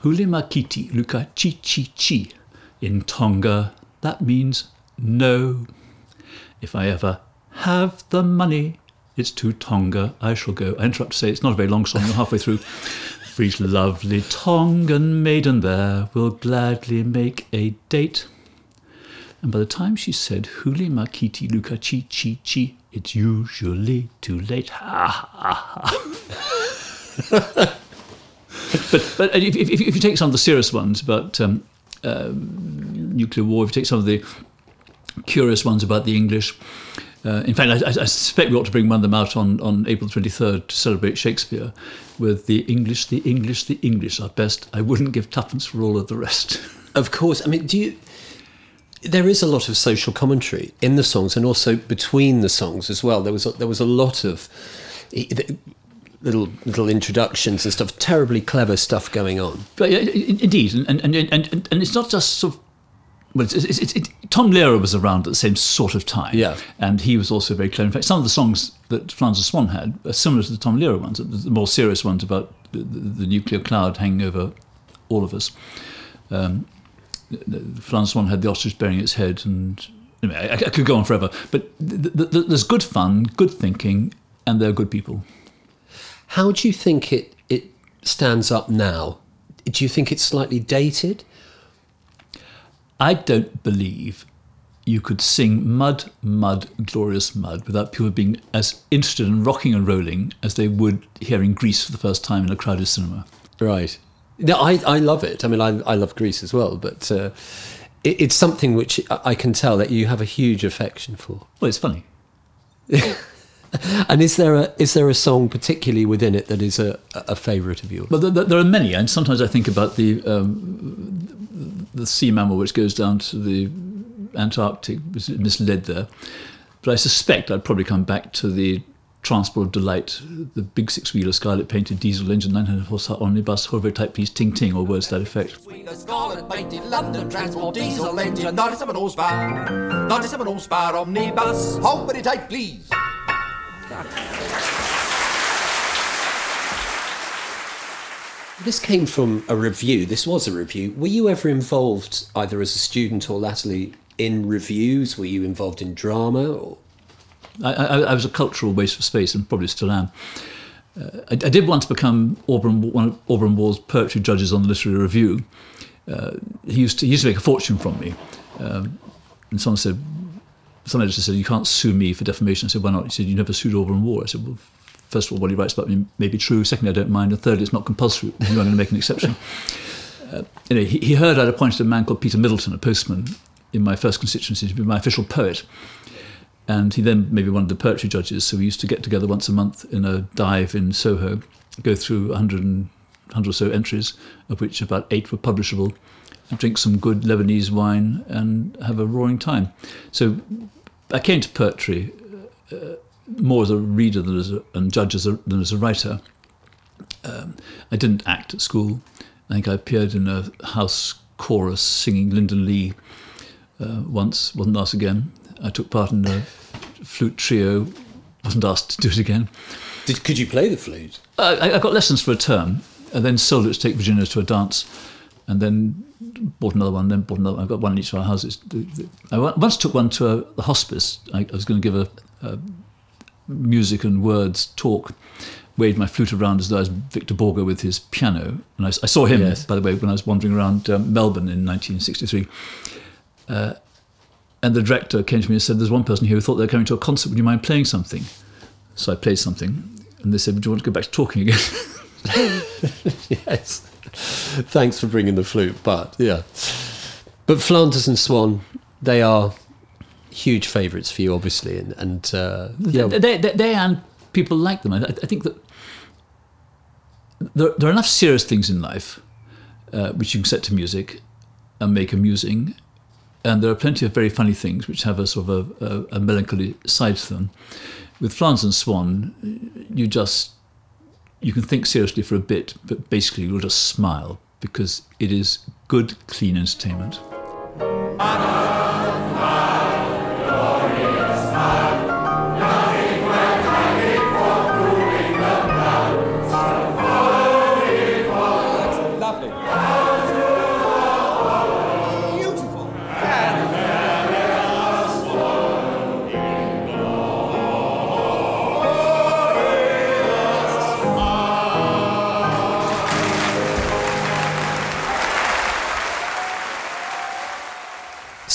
Hule Makiti Luka Chi Chi Chi in Tonga, that means no. If I ever have the money, it's to Tonga I shall go. I interrupt to say it's not a very long song, you're halfway through. For each lovely Tongan maiden there will gladly make a date. And by the time she said Huli Makiti Luka Chi Chi Chi, it's usually too late. Ha ha ha. but but if, if, if you take some of the serious ones about um, um, nuclear war, if you take some of the curious ones about the English. Uh, in fact, I, I suspect we ought to bring one of them out on, on April 23rd to celebrate Shakespeare with the English, the English, the English are best. I wouldn't give tuppence for all of the rest. Of course. I mean, do you. There is a lot of social commentary in the songs and also between the songs as well. There was a, there was a lot of little little introductions and stuff, terribly clever stuff going on. But i- indeed, and and, and, and and it's not just sort of. Well, it's, it's, it's, it, Tom Lehrer was around at the same sort of time, Yeah. and he was also very clever. In fact, some of the songs that Flanders Swann had are similar to the Tom Lehrer ones, the, the more serious ones about the, the, the nuclear cloud hanging over all of us. Um, Flanders Swann had the ostrich bearing its head, and I, I could go on forever. But th- th- th- there's good fun, good thinking, and they're good people. How do you think it it stands up now? Do you think it's slightly dated? I don't believe you could sing Mud, Mud, Glorious Mud without people being as interested in rocking and rolling as they would hearing Grease for the first time in a crowded cinema. Right. No, I, I love it. I mean, I, I love Grease as well, but uh, it, it's something which I I can tell that you have a huge affection for. Well, it's funny. And is there a is there a song particularly within it that is a, a favourite of yours? But there, there are many, and sometimes I think about the um, the sea mammal which goes down to the Antarctic, was misled there. But I suspect I'd probably come back to the Transport of Delight, the big six-wheeler scarlet painted diesel engine, 900 horsepower omnibus, hover type piece, ting ting, or words to that effect. Scarlet painted London Transport diesel engine, 97 horsepower, 97 horsepower omnibus. Hold very tight, please. This came from a revue. This was a revue. Were you ever involved, either as a student or latterly, in revues? Were you involved in drama? Or I, I, I was a cultural waste of space and probably still am. Uh, I, I did once become Auberon, one of Auberon Waugh's poetry judges on the Literary Review. Uh, he, used to, he used to make a fortune from me. Um, and someone said, some editor said, you can't sue me for defamation. I said, why not? He said, you never sued Auberon Waugh. I said, well, first of all, what he writes about me may be true. Secondly, I don't mind. And thirdly, it's not compulsory. I'm going to make an exception. Uh, you know, he, he heard I'd appointed a man called Peter Middleton, a postman, in my first constituency to be my official poet. And he then maybe one of the poetry judges. So we used to get together once a month in a dive in Soho, go through 100, and, 100 or so entries, of which about eight were publishable, drink some good Lebanese wine, and have a roaring time. So I came to poetry uh, more as a reader than as a, and judge as a, than as a writer. Um, I didn't act at school. I think I appeared in a house chorus singing Linden Lea uh, once, wasn't asked again. I took part in a flute trio, wasn't asked to do it again. Did, could you play the flute? I, I got lessons for a term, and then sold it to take Virginia to a dance, and then bought another one, then bought another one. I got one in each of our houses. I once took one to a, a hospice. I, I, was going to give a, a, music and words talk, waved my flute around as though I was Victor Borge with his piano. And I, I saw him, yes. by the way, when I was wandering around um, Melbourne in 1963. Uh, and the director came to me and said, There's one person here who thought they were coming to a concert. Would you mind playing something? So I played something. And they said, Would you want to go back to talking again? yes. Thanks for bringing the flute, but yeah. But Flanders and Swann, they are huge favourites for you, obviously, and, and uh, yeah. They, they, they, and people like them. I, I think that there, there, are enough serious things in life uh, which you can set to music and make amusing, and there are plenty of very funny things which have a sort of a, a, a melancholy side to them. With Flanders and Swann, you just you can think seriously for a bit, but basically you'll just smile because it is good, clean entertainment.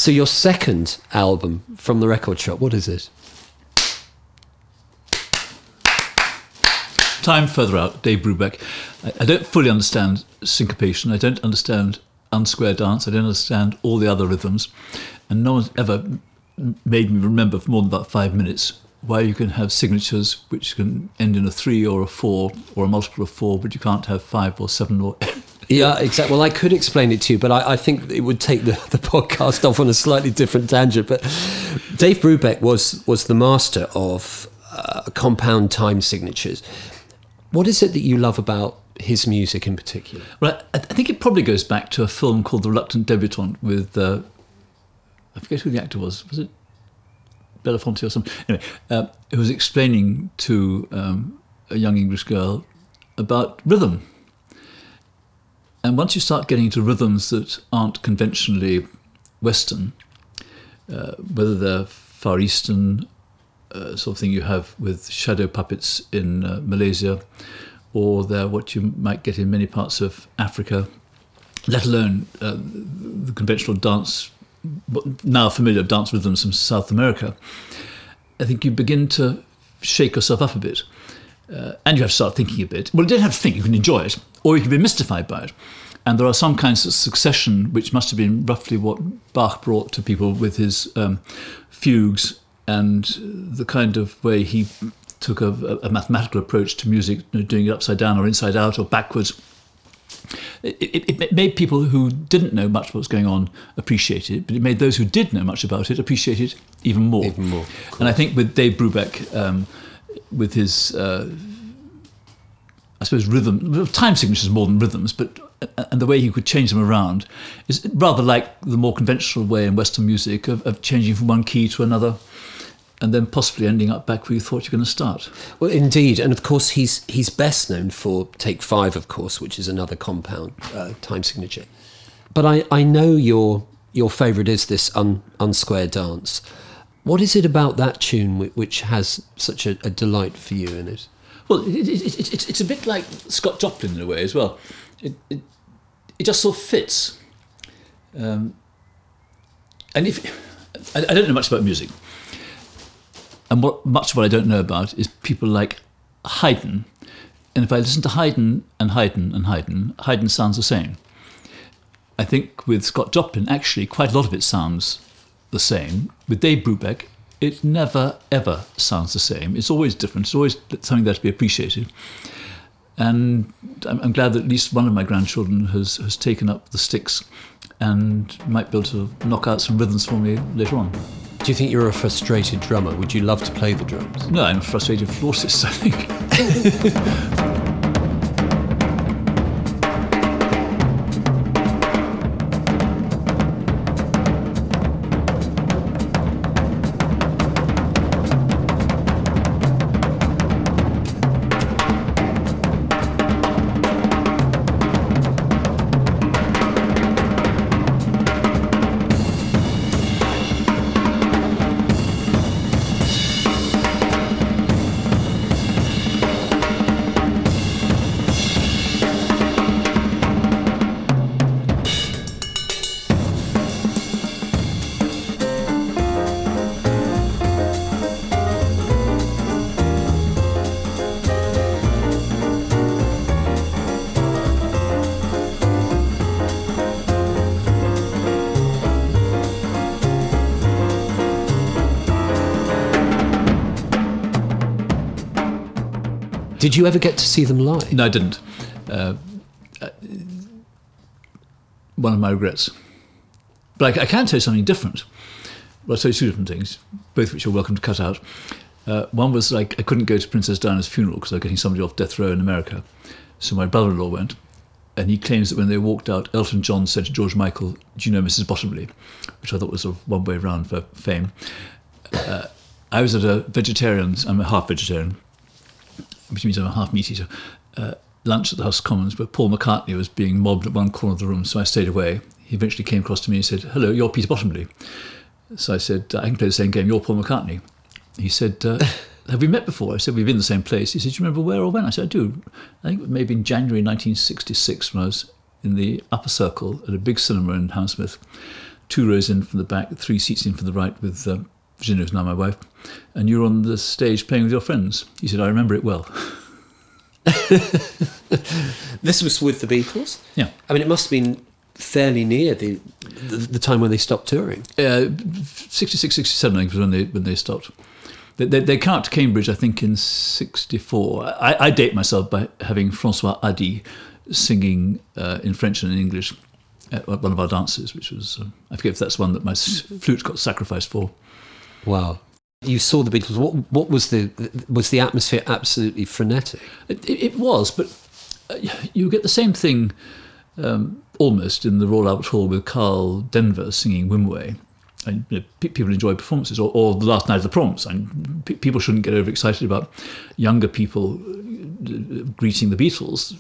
So your second album from the record shop, what is it? Time further out, Dave Brubeck. I, don't fully understand syncopation. I don't understand unsquare dance. I don't understand all the other rhythms, and no one's ever made me remember for more than about five minutes why you can have signatures which can end in a three or a four or a multiple of four, but you can't have five or seven or yeah, exactly. Well, I could explain it to you, but I, I think it would take the, the podcast off on a slightly different tangent. But Dave Brubeck was was the master of uh, compound time signatures. What is it that you love about his music in particular? Well, I, I think it probably goes back to a film called The Reluctant Debutante with uh, I forget who the actor was. Was it Belafonte or something? Anyway, uh, who was explaining to um, a young English girl about rhythm and once you start getting into rhythms that aren't conventionally Western, uh, whether they're Far Eastern, uh, sort of thing you have with shadow puppets in uh, Malaysia, or they're what you might get in many parts of Africa, let alone uh, the conventional dance, now familiar dance rhythms from South America, I think you begin to shake yourself up a bit. Uh, and you have to start thinking a bit. Well, you don't have to think, you can enjoy it or you can be mystified by it. And there are some kinds of succession which must have been roughly what Bach brought to people with his um, fugues and the kind of way he took a, a mathematical approach to music, you know, doing it upside down or inside out or backwards. It, it, it, made people who didn't know much what was going on appreciate it, but it made those who did know much about it appreciate it even more. Even more. And I think with Dave Brubeck, um, with his uh, I suppose rhythm, time signatures more than rhythms, but and the way he could change them around is rather like the more conventional way in Western music of, of changing from one key to another and then possibly ending up back where you thought you were going to start. Well, indeed, and of course he's he's best known for Take Five, of course, which is another compound uh, time signature. But I, I know your your favourite is this un, unsquare dance. What is it about that tune which has such a, a delight for you in it? Well, it, it, it, it's, a bit like Scott Joplin in a way as well. It, it, just sort of fits. Um, and if I, I, don't know much about music, and what much of what I don't know about is people like Haydn, and if I listen to Haydn and Haydn and Haydn, Haydn sounds the same. I think with Scott Joplin, actually, quite a lot of it sounds the same. With Dave Brubeck, it never ever sounds the same. It's always different. It's always something there to be appreciated. And I'm, I'm glad that at least one of my grandchildren has, has taken up the sticks and might be able to knock out some rhythms for me later on. Do you think you're a frustrated drummer? Would you love to play the drums? No, I'm a frustrated flautist, I think. Did you ever get to see them live? No, I didn't. Uh, uh, one of my regrets. But I, I, can tell you something different. Well, I'll tell you two different things, both of which you're welcome to cut out. Uh, one was like I couldn't go to Princess Diana's funeral because I was getting somebody off death row in America. So my brother-in-law went, and he claims that when they walked out, Elton John said to George Michael, "Do you know Mrs. Bottomley?" Which I thought was one way round for fame. Uh, I was at a vegetarian's. I'm a half vegetarian, which means I'm a half meat eater. Uh, lunch at the House of Commons, but Paul McCartney was being mobbed at one corner of the room, so I stayed away. He eventually came across to me and said, "Hello, you're Peter Bottomley." So I said, "I can play the same game. You're Paul McCartney." He said. Uh, have we met before? I said, we've been in the same place. He said, do you remember where or when? I said, I do. I think maybe in January 1966 when I was in the upper circle at a big cinema in Hammersmith, two rows in from the back, three seats in from the right with uh, Virginia, who's now my wife, and you're on the stage playing with your friends. He said, I remember it well. this was with the Beatles? Yeah. I mean, it must have been fairly near the, the, the time when they stopped touring. Uh, 66, 67, I think, was when they, when they stopped. They, they, they came out to Cambridge, I think, in 64. I, I date myself by having Françoise Hardy singing uh, in French and in English at one of our dances, which was, um, I forget if that's one that my flute got sacrificed for. Wow. You saw the Beatles. What, what was the was the atmosphere absolutely frenetic? It, it was, but uh, you get the same thing um, almost in the Royal Albert Hall with Karl Denver singing Wimoweh. And you know, people enjoy performances, or, or, the last night of the proms. And p- people shouldn't get overexcited about younger people uh, greeting the Beatles.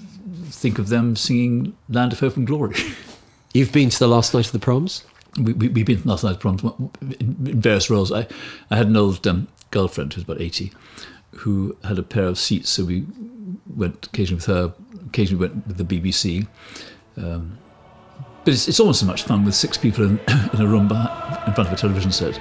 Think of them singing "Land of Hope and Glory." You've been to the last night of the proms. We, we, have been to of the proms in, various roles. I, I had an old um, girlfriend who was about eighty, who had a pair of seats, so we went occasionally with her. Occasionally went with the BBC. Um, but it's, it's almost as much fun with six people in, in a room in front of a television set.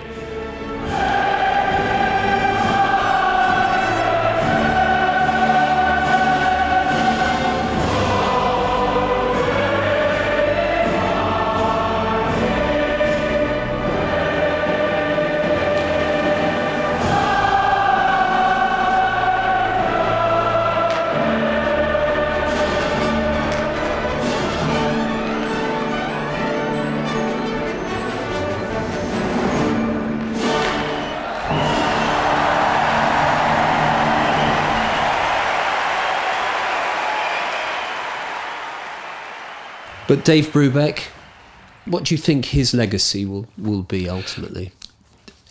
But Dave Brubeck, what do you think his legacy will, will be ultimately?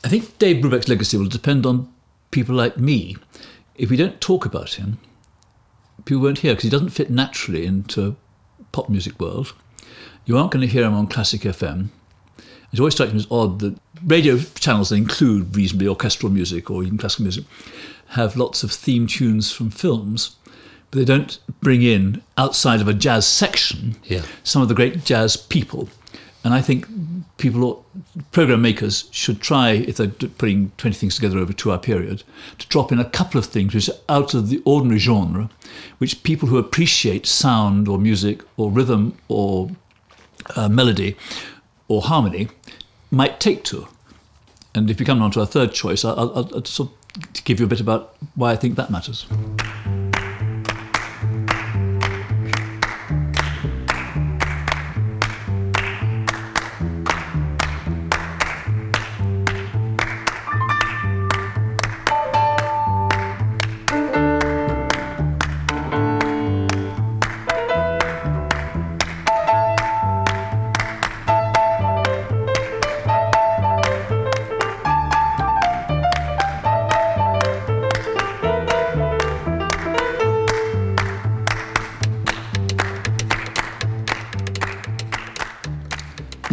I think Dave Brubeck's legacy will depend on people like me. If we don't talk about him, people won't hear because he doesn't fit naturally into pop music world. You aren't going to hear him on classic FM. It always strikes me as odd that radio channels that include reasonably orchestral music or even classical music have lots of theme tunes from films but they don't bring in outside of a jazz section yeah. some of the great jazz people. and I think people, ought, program makers, should try, if they're putting 20 things together over a two hour period, to drop in a couple of things which are out of the ordinary genre, which people who appreciate sound or music or rhythm or uh, melody or harmony might take to. And if you come on to a third choice, I'll, I'll, I'll sort of give you a bit about why I think that matters.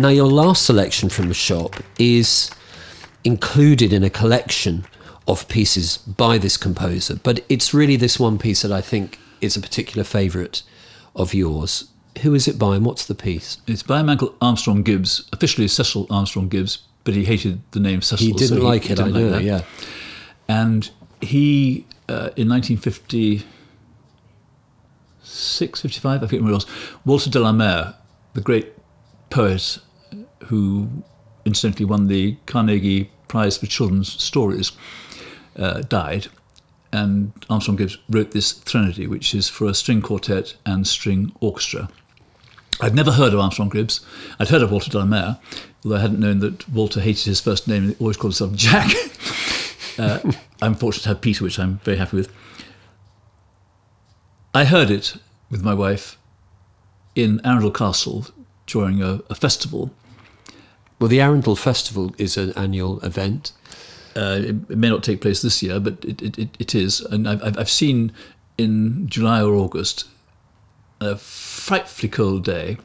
Now, your last selection from the shop is included in a collection of pieces by this composer, but it's really this one piece that I think is a particular favourite of yours. Who is it by and what's the piece? It's by a man called Armstrong Gibbs, officially Cecil Armstrong Gibbs, but he hated the name Cecil. He didn't so like he it, I didn't like know, that. yeah. And he, uh, in 1956, 55, I forget it was, Walter de la Mare, the great poet who incidentally won the Carnegie Prize for Children's Stories, uh, died. And Armstrong Gibbs wrote this Threnody, which is for a string quartet and string orchestra. I'd never heard of Armstrong Gibbs. I'd heard of Walter de la Mare, la although I hadn't known that Walter hated his first name and always called himself Jack. uh, I'm fortunate to have Peter, which I'm very happy with. I heard it with my wife in Arundel Castle during a, a festival. Well, the Arundel Festival is an annual event. Uh, it, it may not take place this year, but it, it, it, is. And I've, I've- seen in July or August a frightfully cold day,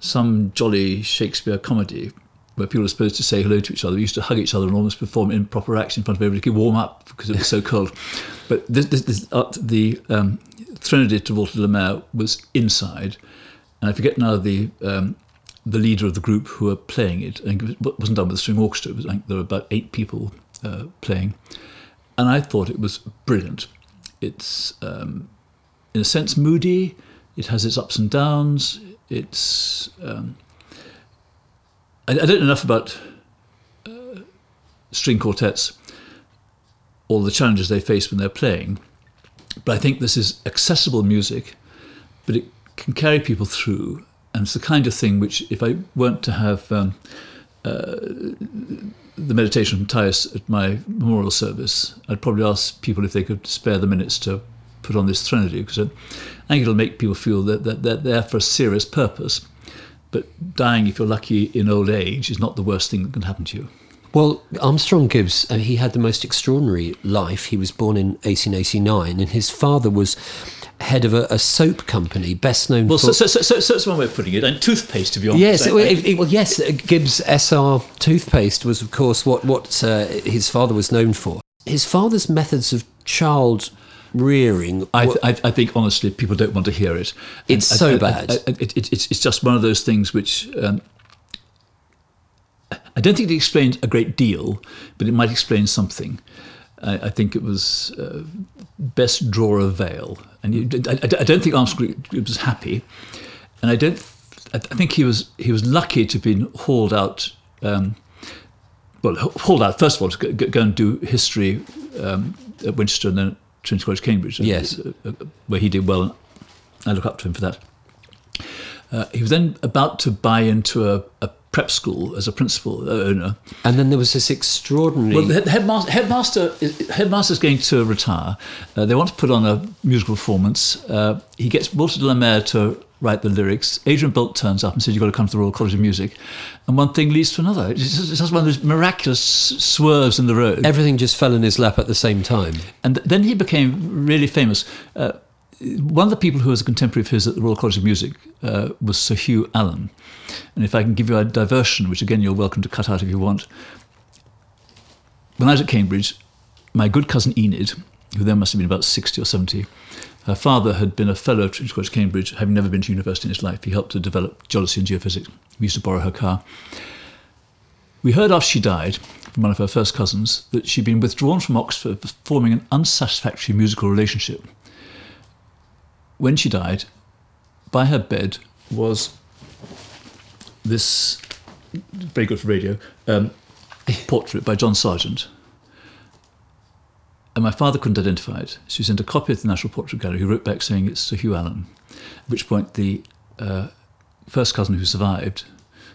some jolly Shakespeare comedy where people are supposed to say hello to each other. We used to hug each other and almost perform improper acts in front of everybody to warm up because it was so cold. But this, this, this, uh, the um, Threnody to Walter de la Mare was inside, and I forget now the um, the leader of the group who were playing it. Think it was- wasn't done with a string orchestra. It was, there were about eight people uh, playing, and I thought it was brilliant. It's um, in a sense moody. It has its ups and downs. It's um, I, I don't know enough about uh, string quartets or the challenges they face when they're playing, but I think this is accessible music, but it can carry people through, and it's the kind of thing which, if I weren't to have um, uh, the meditation from Thais at my memorial service, I'd probably ask people if they could spare the minutes to put on this Threnody, because I think it'll make people feel that, that they're there for a serious purpose. But dying, if you're lucky, in old age is not the worst thing that can happen to you. Well, Armstrong Gibbs, uh, he had the most extraordinary life. He was born in 1889, and his father was head of a, a soap company, best known Well, for. so, so, so, so that's one way of putting it. And toothpaste, to be honest. Yes, I- well, I- it- it- well, yes. uh, Gibbs SR toothpaste was, of course, what what uh, his father was known for. His father's methods of child rearing. I, I, I think honestly, people don't want to hear it. It's And so I- bad. It, it, it's, it's just one of those things which um, I don't think it explains a great deal, but it might explain something. I, I think it was uh, best draw a veil, and you, I, I- don't think Armstrong was happy, and I don't. I think he was he was lucky to have been hauled out. Um, well, hauled out first of all to go, go- and do history um, at Winchester and then at Trinity College, Cambridge. Yes. uh, uh, where he did well. I look up to him for that. Uh, he was then about to buy into a, a prep school as a principal uh, owner. and then there was this extraordinary. Well, the head- headmaster, headmaster, headmaster's going to retire. Uh, they want to put on a musical performance. Uh, he gets Walter de la Mare to write the lyrics. Adrian Boult turns up and says, "You've got to come to the Royal College of Music," and one thing leads to another. It's just, it's just one of those miraculous swerves in the road. Everything just fell in his lap at the same time. And then he became really famous. Uh, one of the people who was a contemporary of his at the Royal College of Music uh, was Sir Hugh Allen. And if I can give you a diversion, which again you're welcome to cut out if you want. When I was at Cambridge, my good cousin Enid, who then must have been about 60 or 70, Her father had been a fellow at Trinity College, Cambridge, having never been to university in his life. He helped to develop geology and geophysics. We used to borrow her car. We heard after she died from one of her first cousins that she'd been withdrawn from Oxford for forming an unsatisfactory musical relationship. When she died, by her bed was this very good for radio um, portrait by John Sargent. And my father couldn't identify it. So he sent a copy of the National Portrait Gallery, who wrote back saying it's Sir Hugh Allen. At which point the uh, first cousin who survived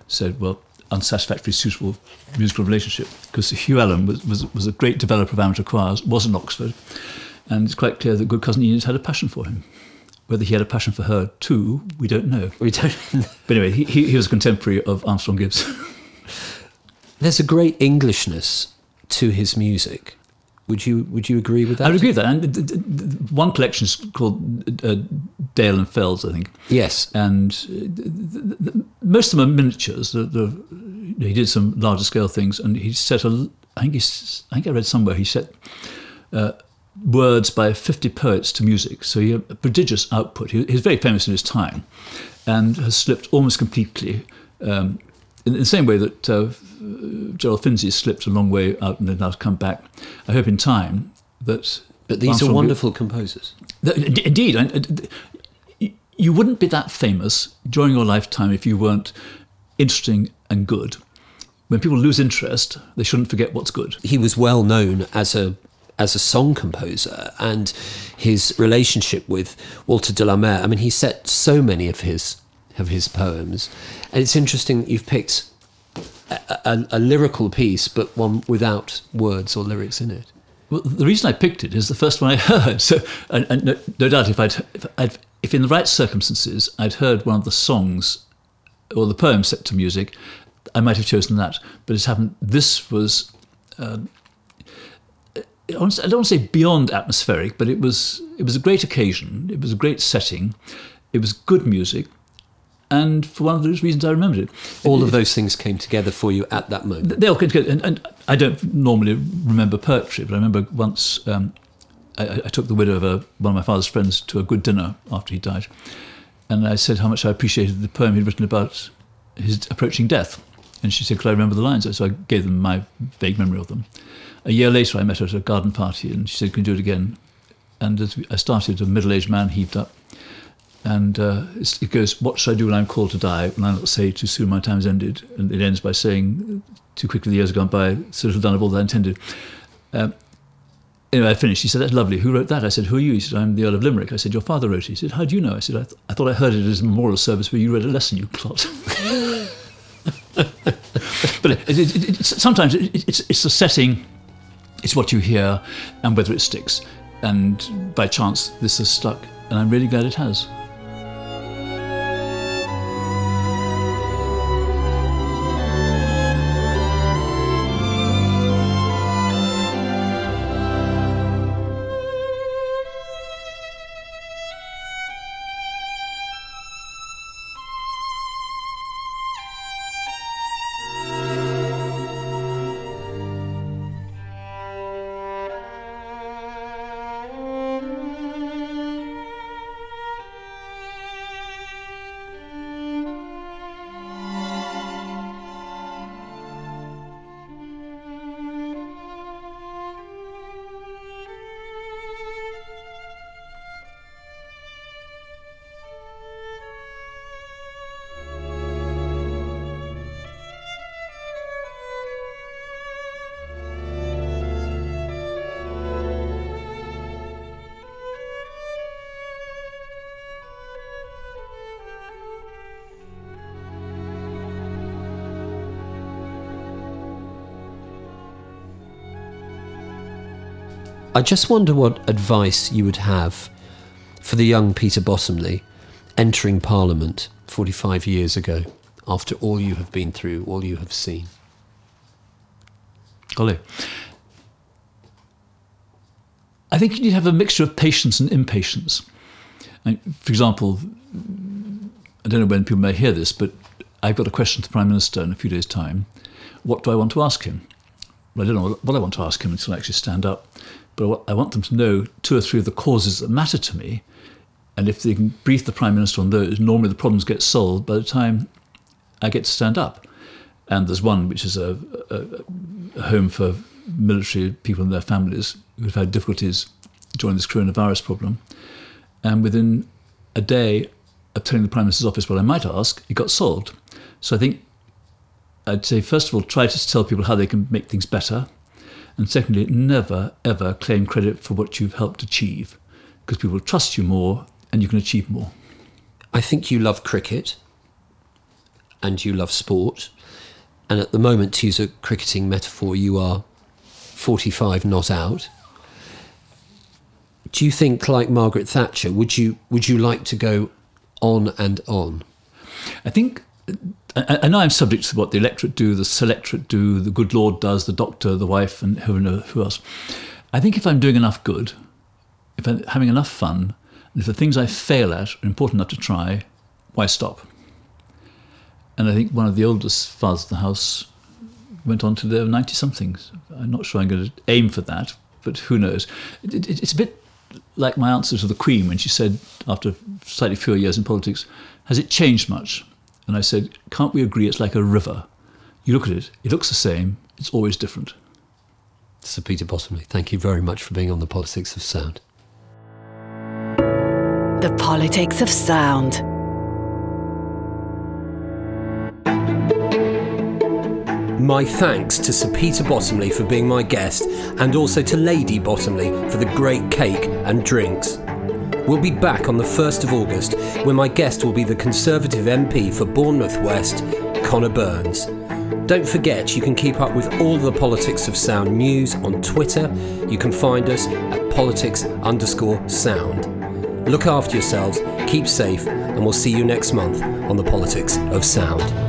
said, well, unsatisfactory suitable musical relationship, because Sir Hugh Allen was, was, was a great developer of amateur choirs, was in Oxford, and it's quite clear that good cousin Enid had a passion for him. Whether he had a passion for her too, we don't know. We don't. But anyway, he, he, he was a contemporary of Armstrong Gibbs. There's a great Englishness to his music. Would you Would you agree with that? I would agree with that. And one collection is called uh, Dale and Fells, I think. Yes. And uh, th- th- th- most of them are miniatures. The, the, he did some larger scale things, and he set a. I think he's, I think I read somewhere he set uh, words by 50 poets to music. So he had a prodigious output. He, was very famous in his time, and has slipped almost completely. Um, in the same way that uh, Gerald Finzi slipped a long way out and then now come back. I hope in time that. But these Armstrong- are wonderful composers. Th- ind- Indeed, and, you wouldn't be that famous during your lifetime if you weren't interesting and good. When people lose interest, they shouldn't forget what's good. he was well known as a as a song composer and his relationship with Walter de la Mare. I mean, he set so many of his of his poems, and it's interesting that you've picked a, a, a lyrical piece, but one without words or lyrics in it. Well, the reason I picked it is the first one I heard. So, and, and no, no doubt, if I'd, if I'd, if in the right circumstances I'd heard one of the songs or the poem set to music, I might have chosen that. But it's happened. This was. Um, I don't want to- I don't want to say beyond atmospheric, but it was it was a great occasion. It was a great setting. It was good music, and for one of those reasons, I remembered it. All of those things came together for you at that moment. They all came together, and, and I don't normally remember poetry, but I remember once um, I, I took the widow of a, one of my father's friends to a good dinner after he died, and I said how much I appreciated the poem he'd written about his approaching death, and she said, "Could I remember the lines?" So I gave them my vague memory of them. A year later, I met her at a garden party, and she said, "Can you do it again?" And as I started, a middle-aged man heaved up, and uh, it goes, "What should I do when I'm called to die? When I not say too soon my time's ended?" And it ends by saying, "Too quickly the years have gone by, so little done of all that I intended." Um, anyway, I finished. He said, "That's lovely. Who wrote that?" I said, "Who are you?" He said, "I'm the Earl of Limerick." I said, "Your father wrote it." He said, "How do you know?" I said, "I, th- I thought I heard it as a memorial service where you read a lesson, you clot." but it, it, it, sometimes it, it- it's, it's the setting, it's what you hear, and whether it sticks. And by chance, this has stuck, and I'm really glad it has. I just wonder what advice you would have for the young Peter Bottomley entering Parliament 45 years ago after all you have been through, all you have seen. Golly. I think you need to have a mixture of patience and impatience. For example, I don't know when people may hear this, but I've got a question to the Prime Minister in a few days' time. What do I want to ask him? Well, I don't know what I want to ask him until I actually stand up. But I want them to know two or three of the causes that matter to me. And if they can brief the Prime Minister on those, normally the problems get solved by the time I get to stand up. And there's one which is a, a, a home for military people and their families who've had difficulties during this coronavirus problem. And within a day of telling the Prime Minister's office what I might ask, it got solved. So I think I'd say, first of all, try to tell people how they can make things better. And secondly, never, ever claim credit for what you've helped achieve because people trust you more and you can achieve more. I think you love cricket and you love sport. And at the moment, to use a cricketing metaphor, you are 45 not out. Do you think, like Margaret Thatcher, would you would you like to go on and on? I think, I, I know I'm subject to what the electorate do, the selectorate do, the good Lord does, the doctor, the wife, and who, who else. I think if I'm doing enough good, if I'm having enough fun, and if the things I fail at are important enough to try, why stop? And I think one of the oldest fathers of the house went on to their 90 somethings. I'm not sure I'm going to aim for that, but who knows? It, it, it's a bit like my answer to the Queen when she said, after slightly fewer years in politics, Has it changed much? And I said, Can't we agree it's like a river? You look at it, it looks the same, it's always different. Sir Peter Bottomley, thank you very much for being on the Politics of Sound. The Politics of Sound. My thanks to Sir Peter Bottomley for being my guest, and also to Lady Bottomley for the great cake and drinks. We'll be back on the 1st of August when my guest will be the Conservative MP for Bournemouth West, Conor Burns. Don't forget you can keep up with all the Politics of Sound news on Twitter. You can find us at politics underscore sound. Look after yourselves, keep safe, and we'll see you next month on the Politics of Sound.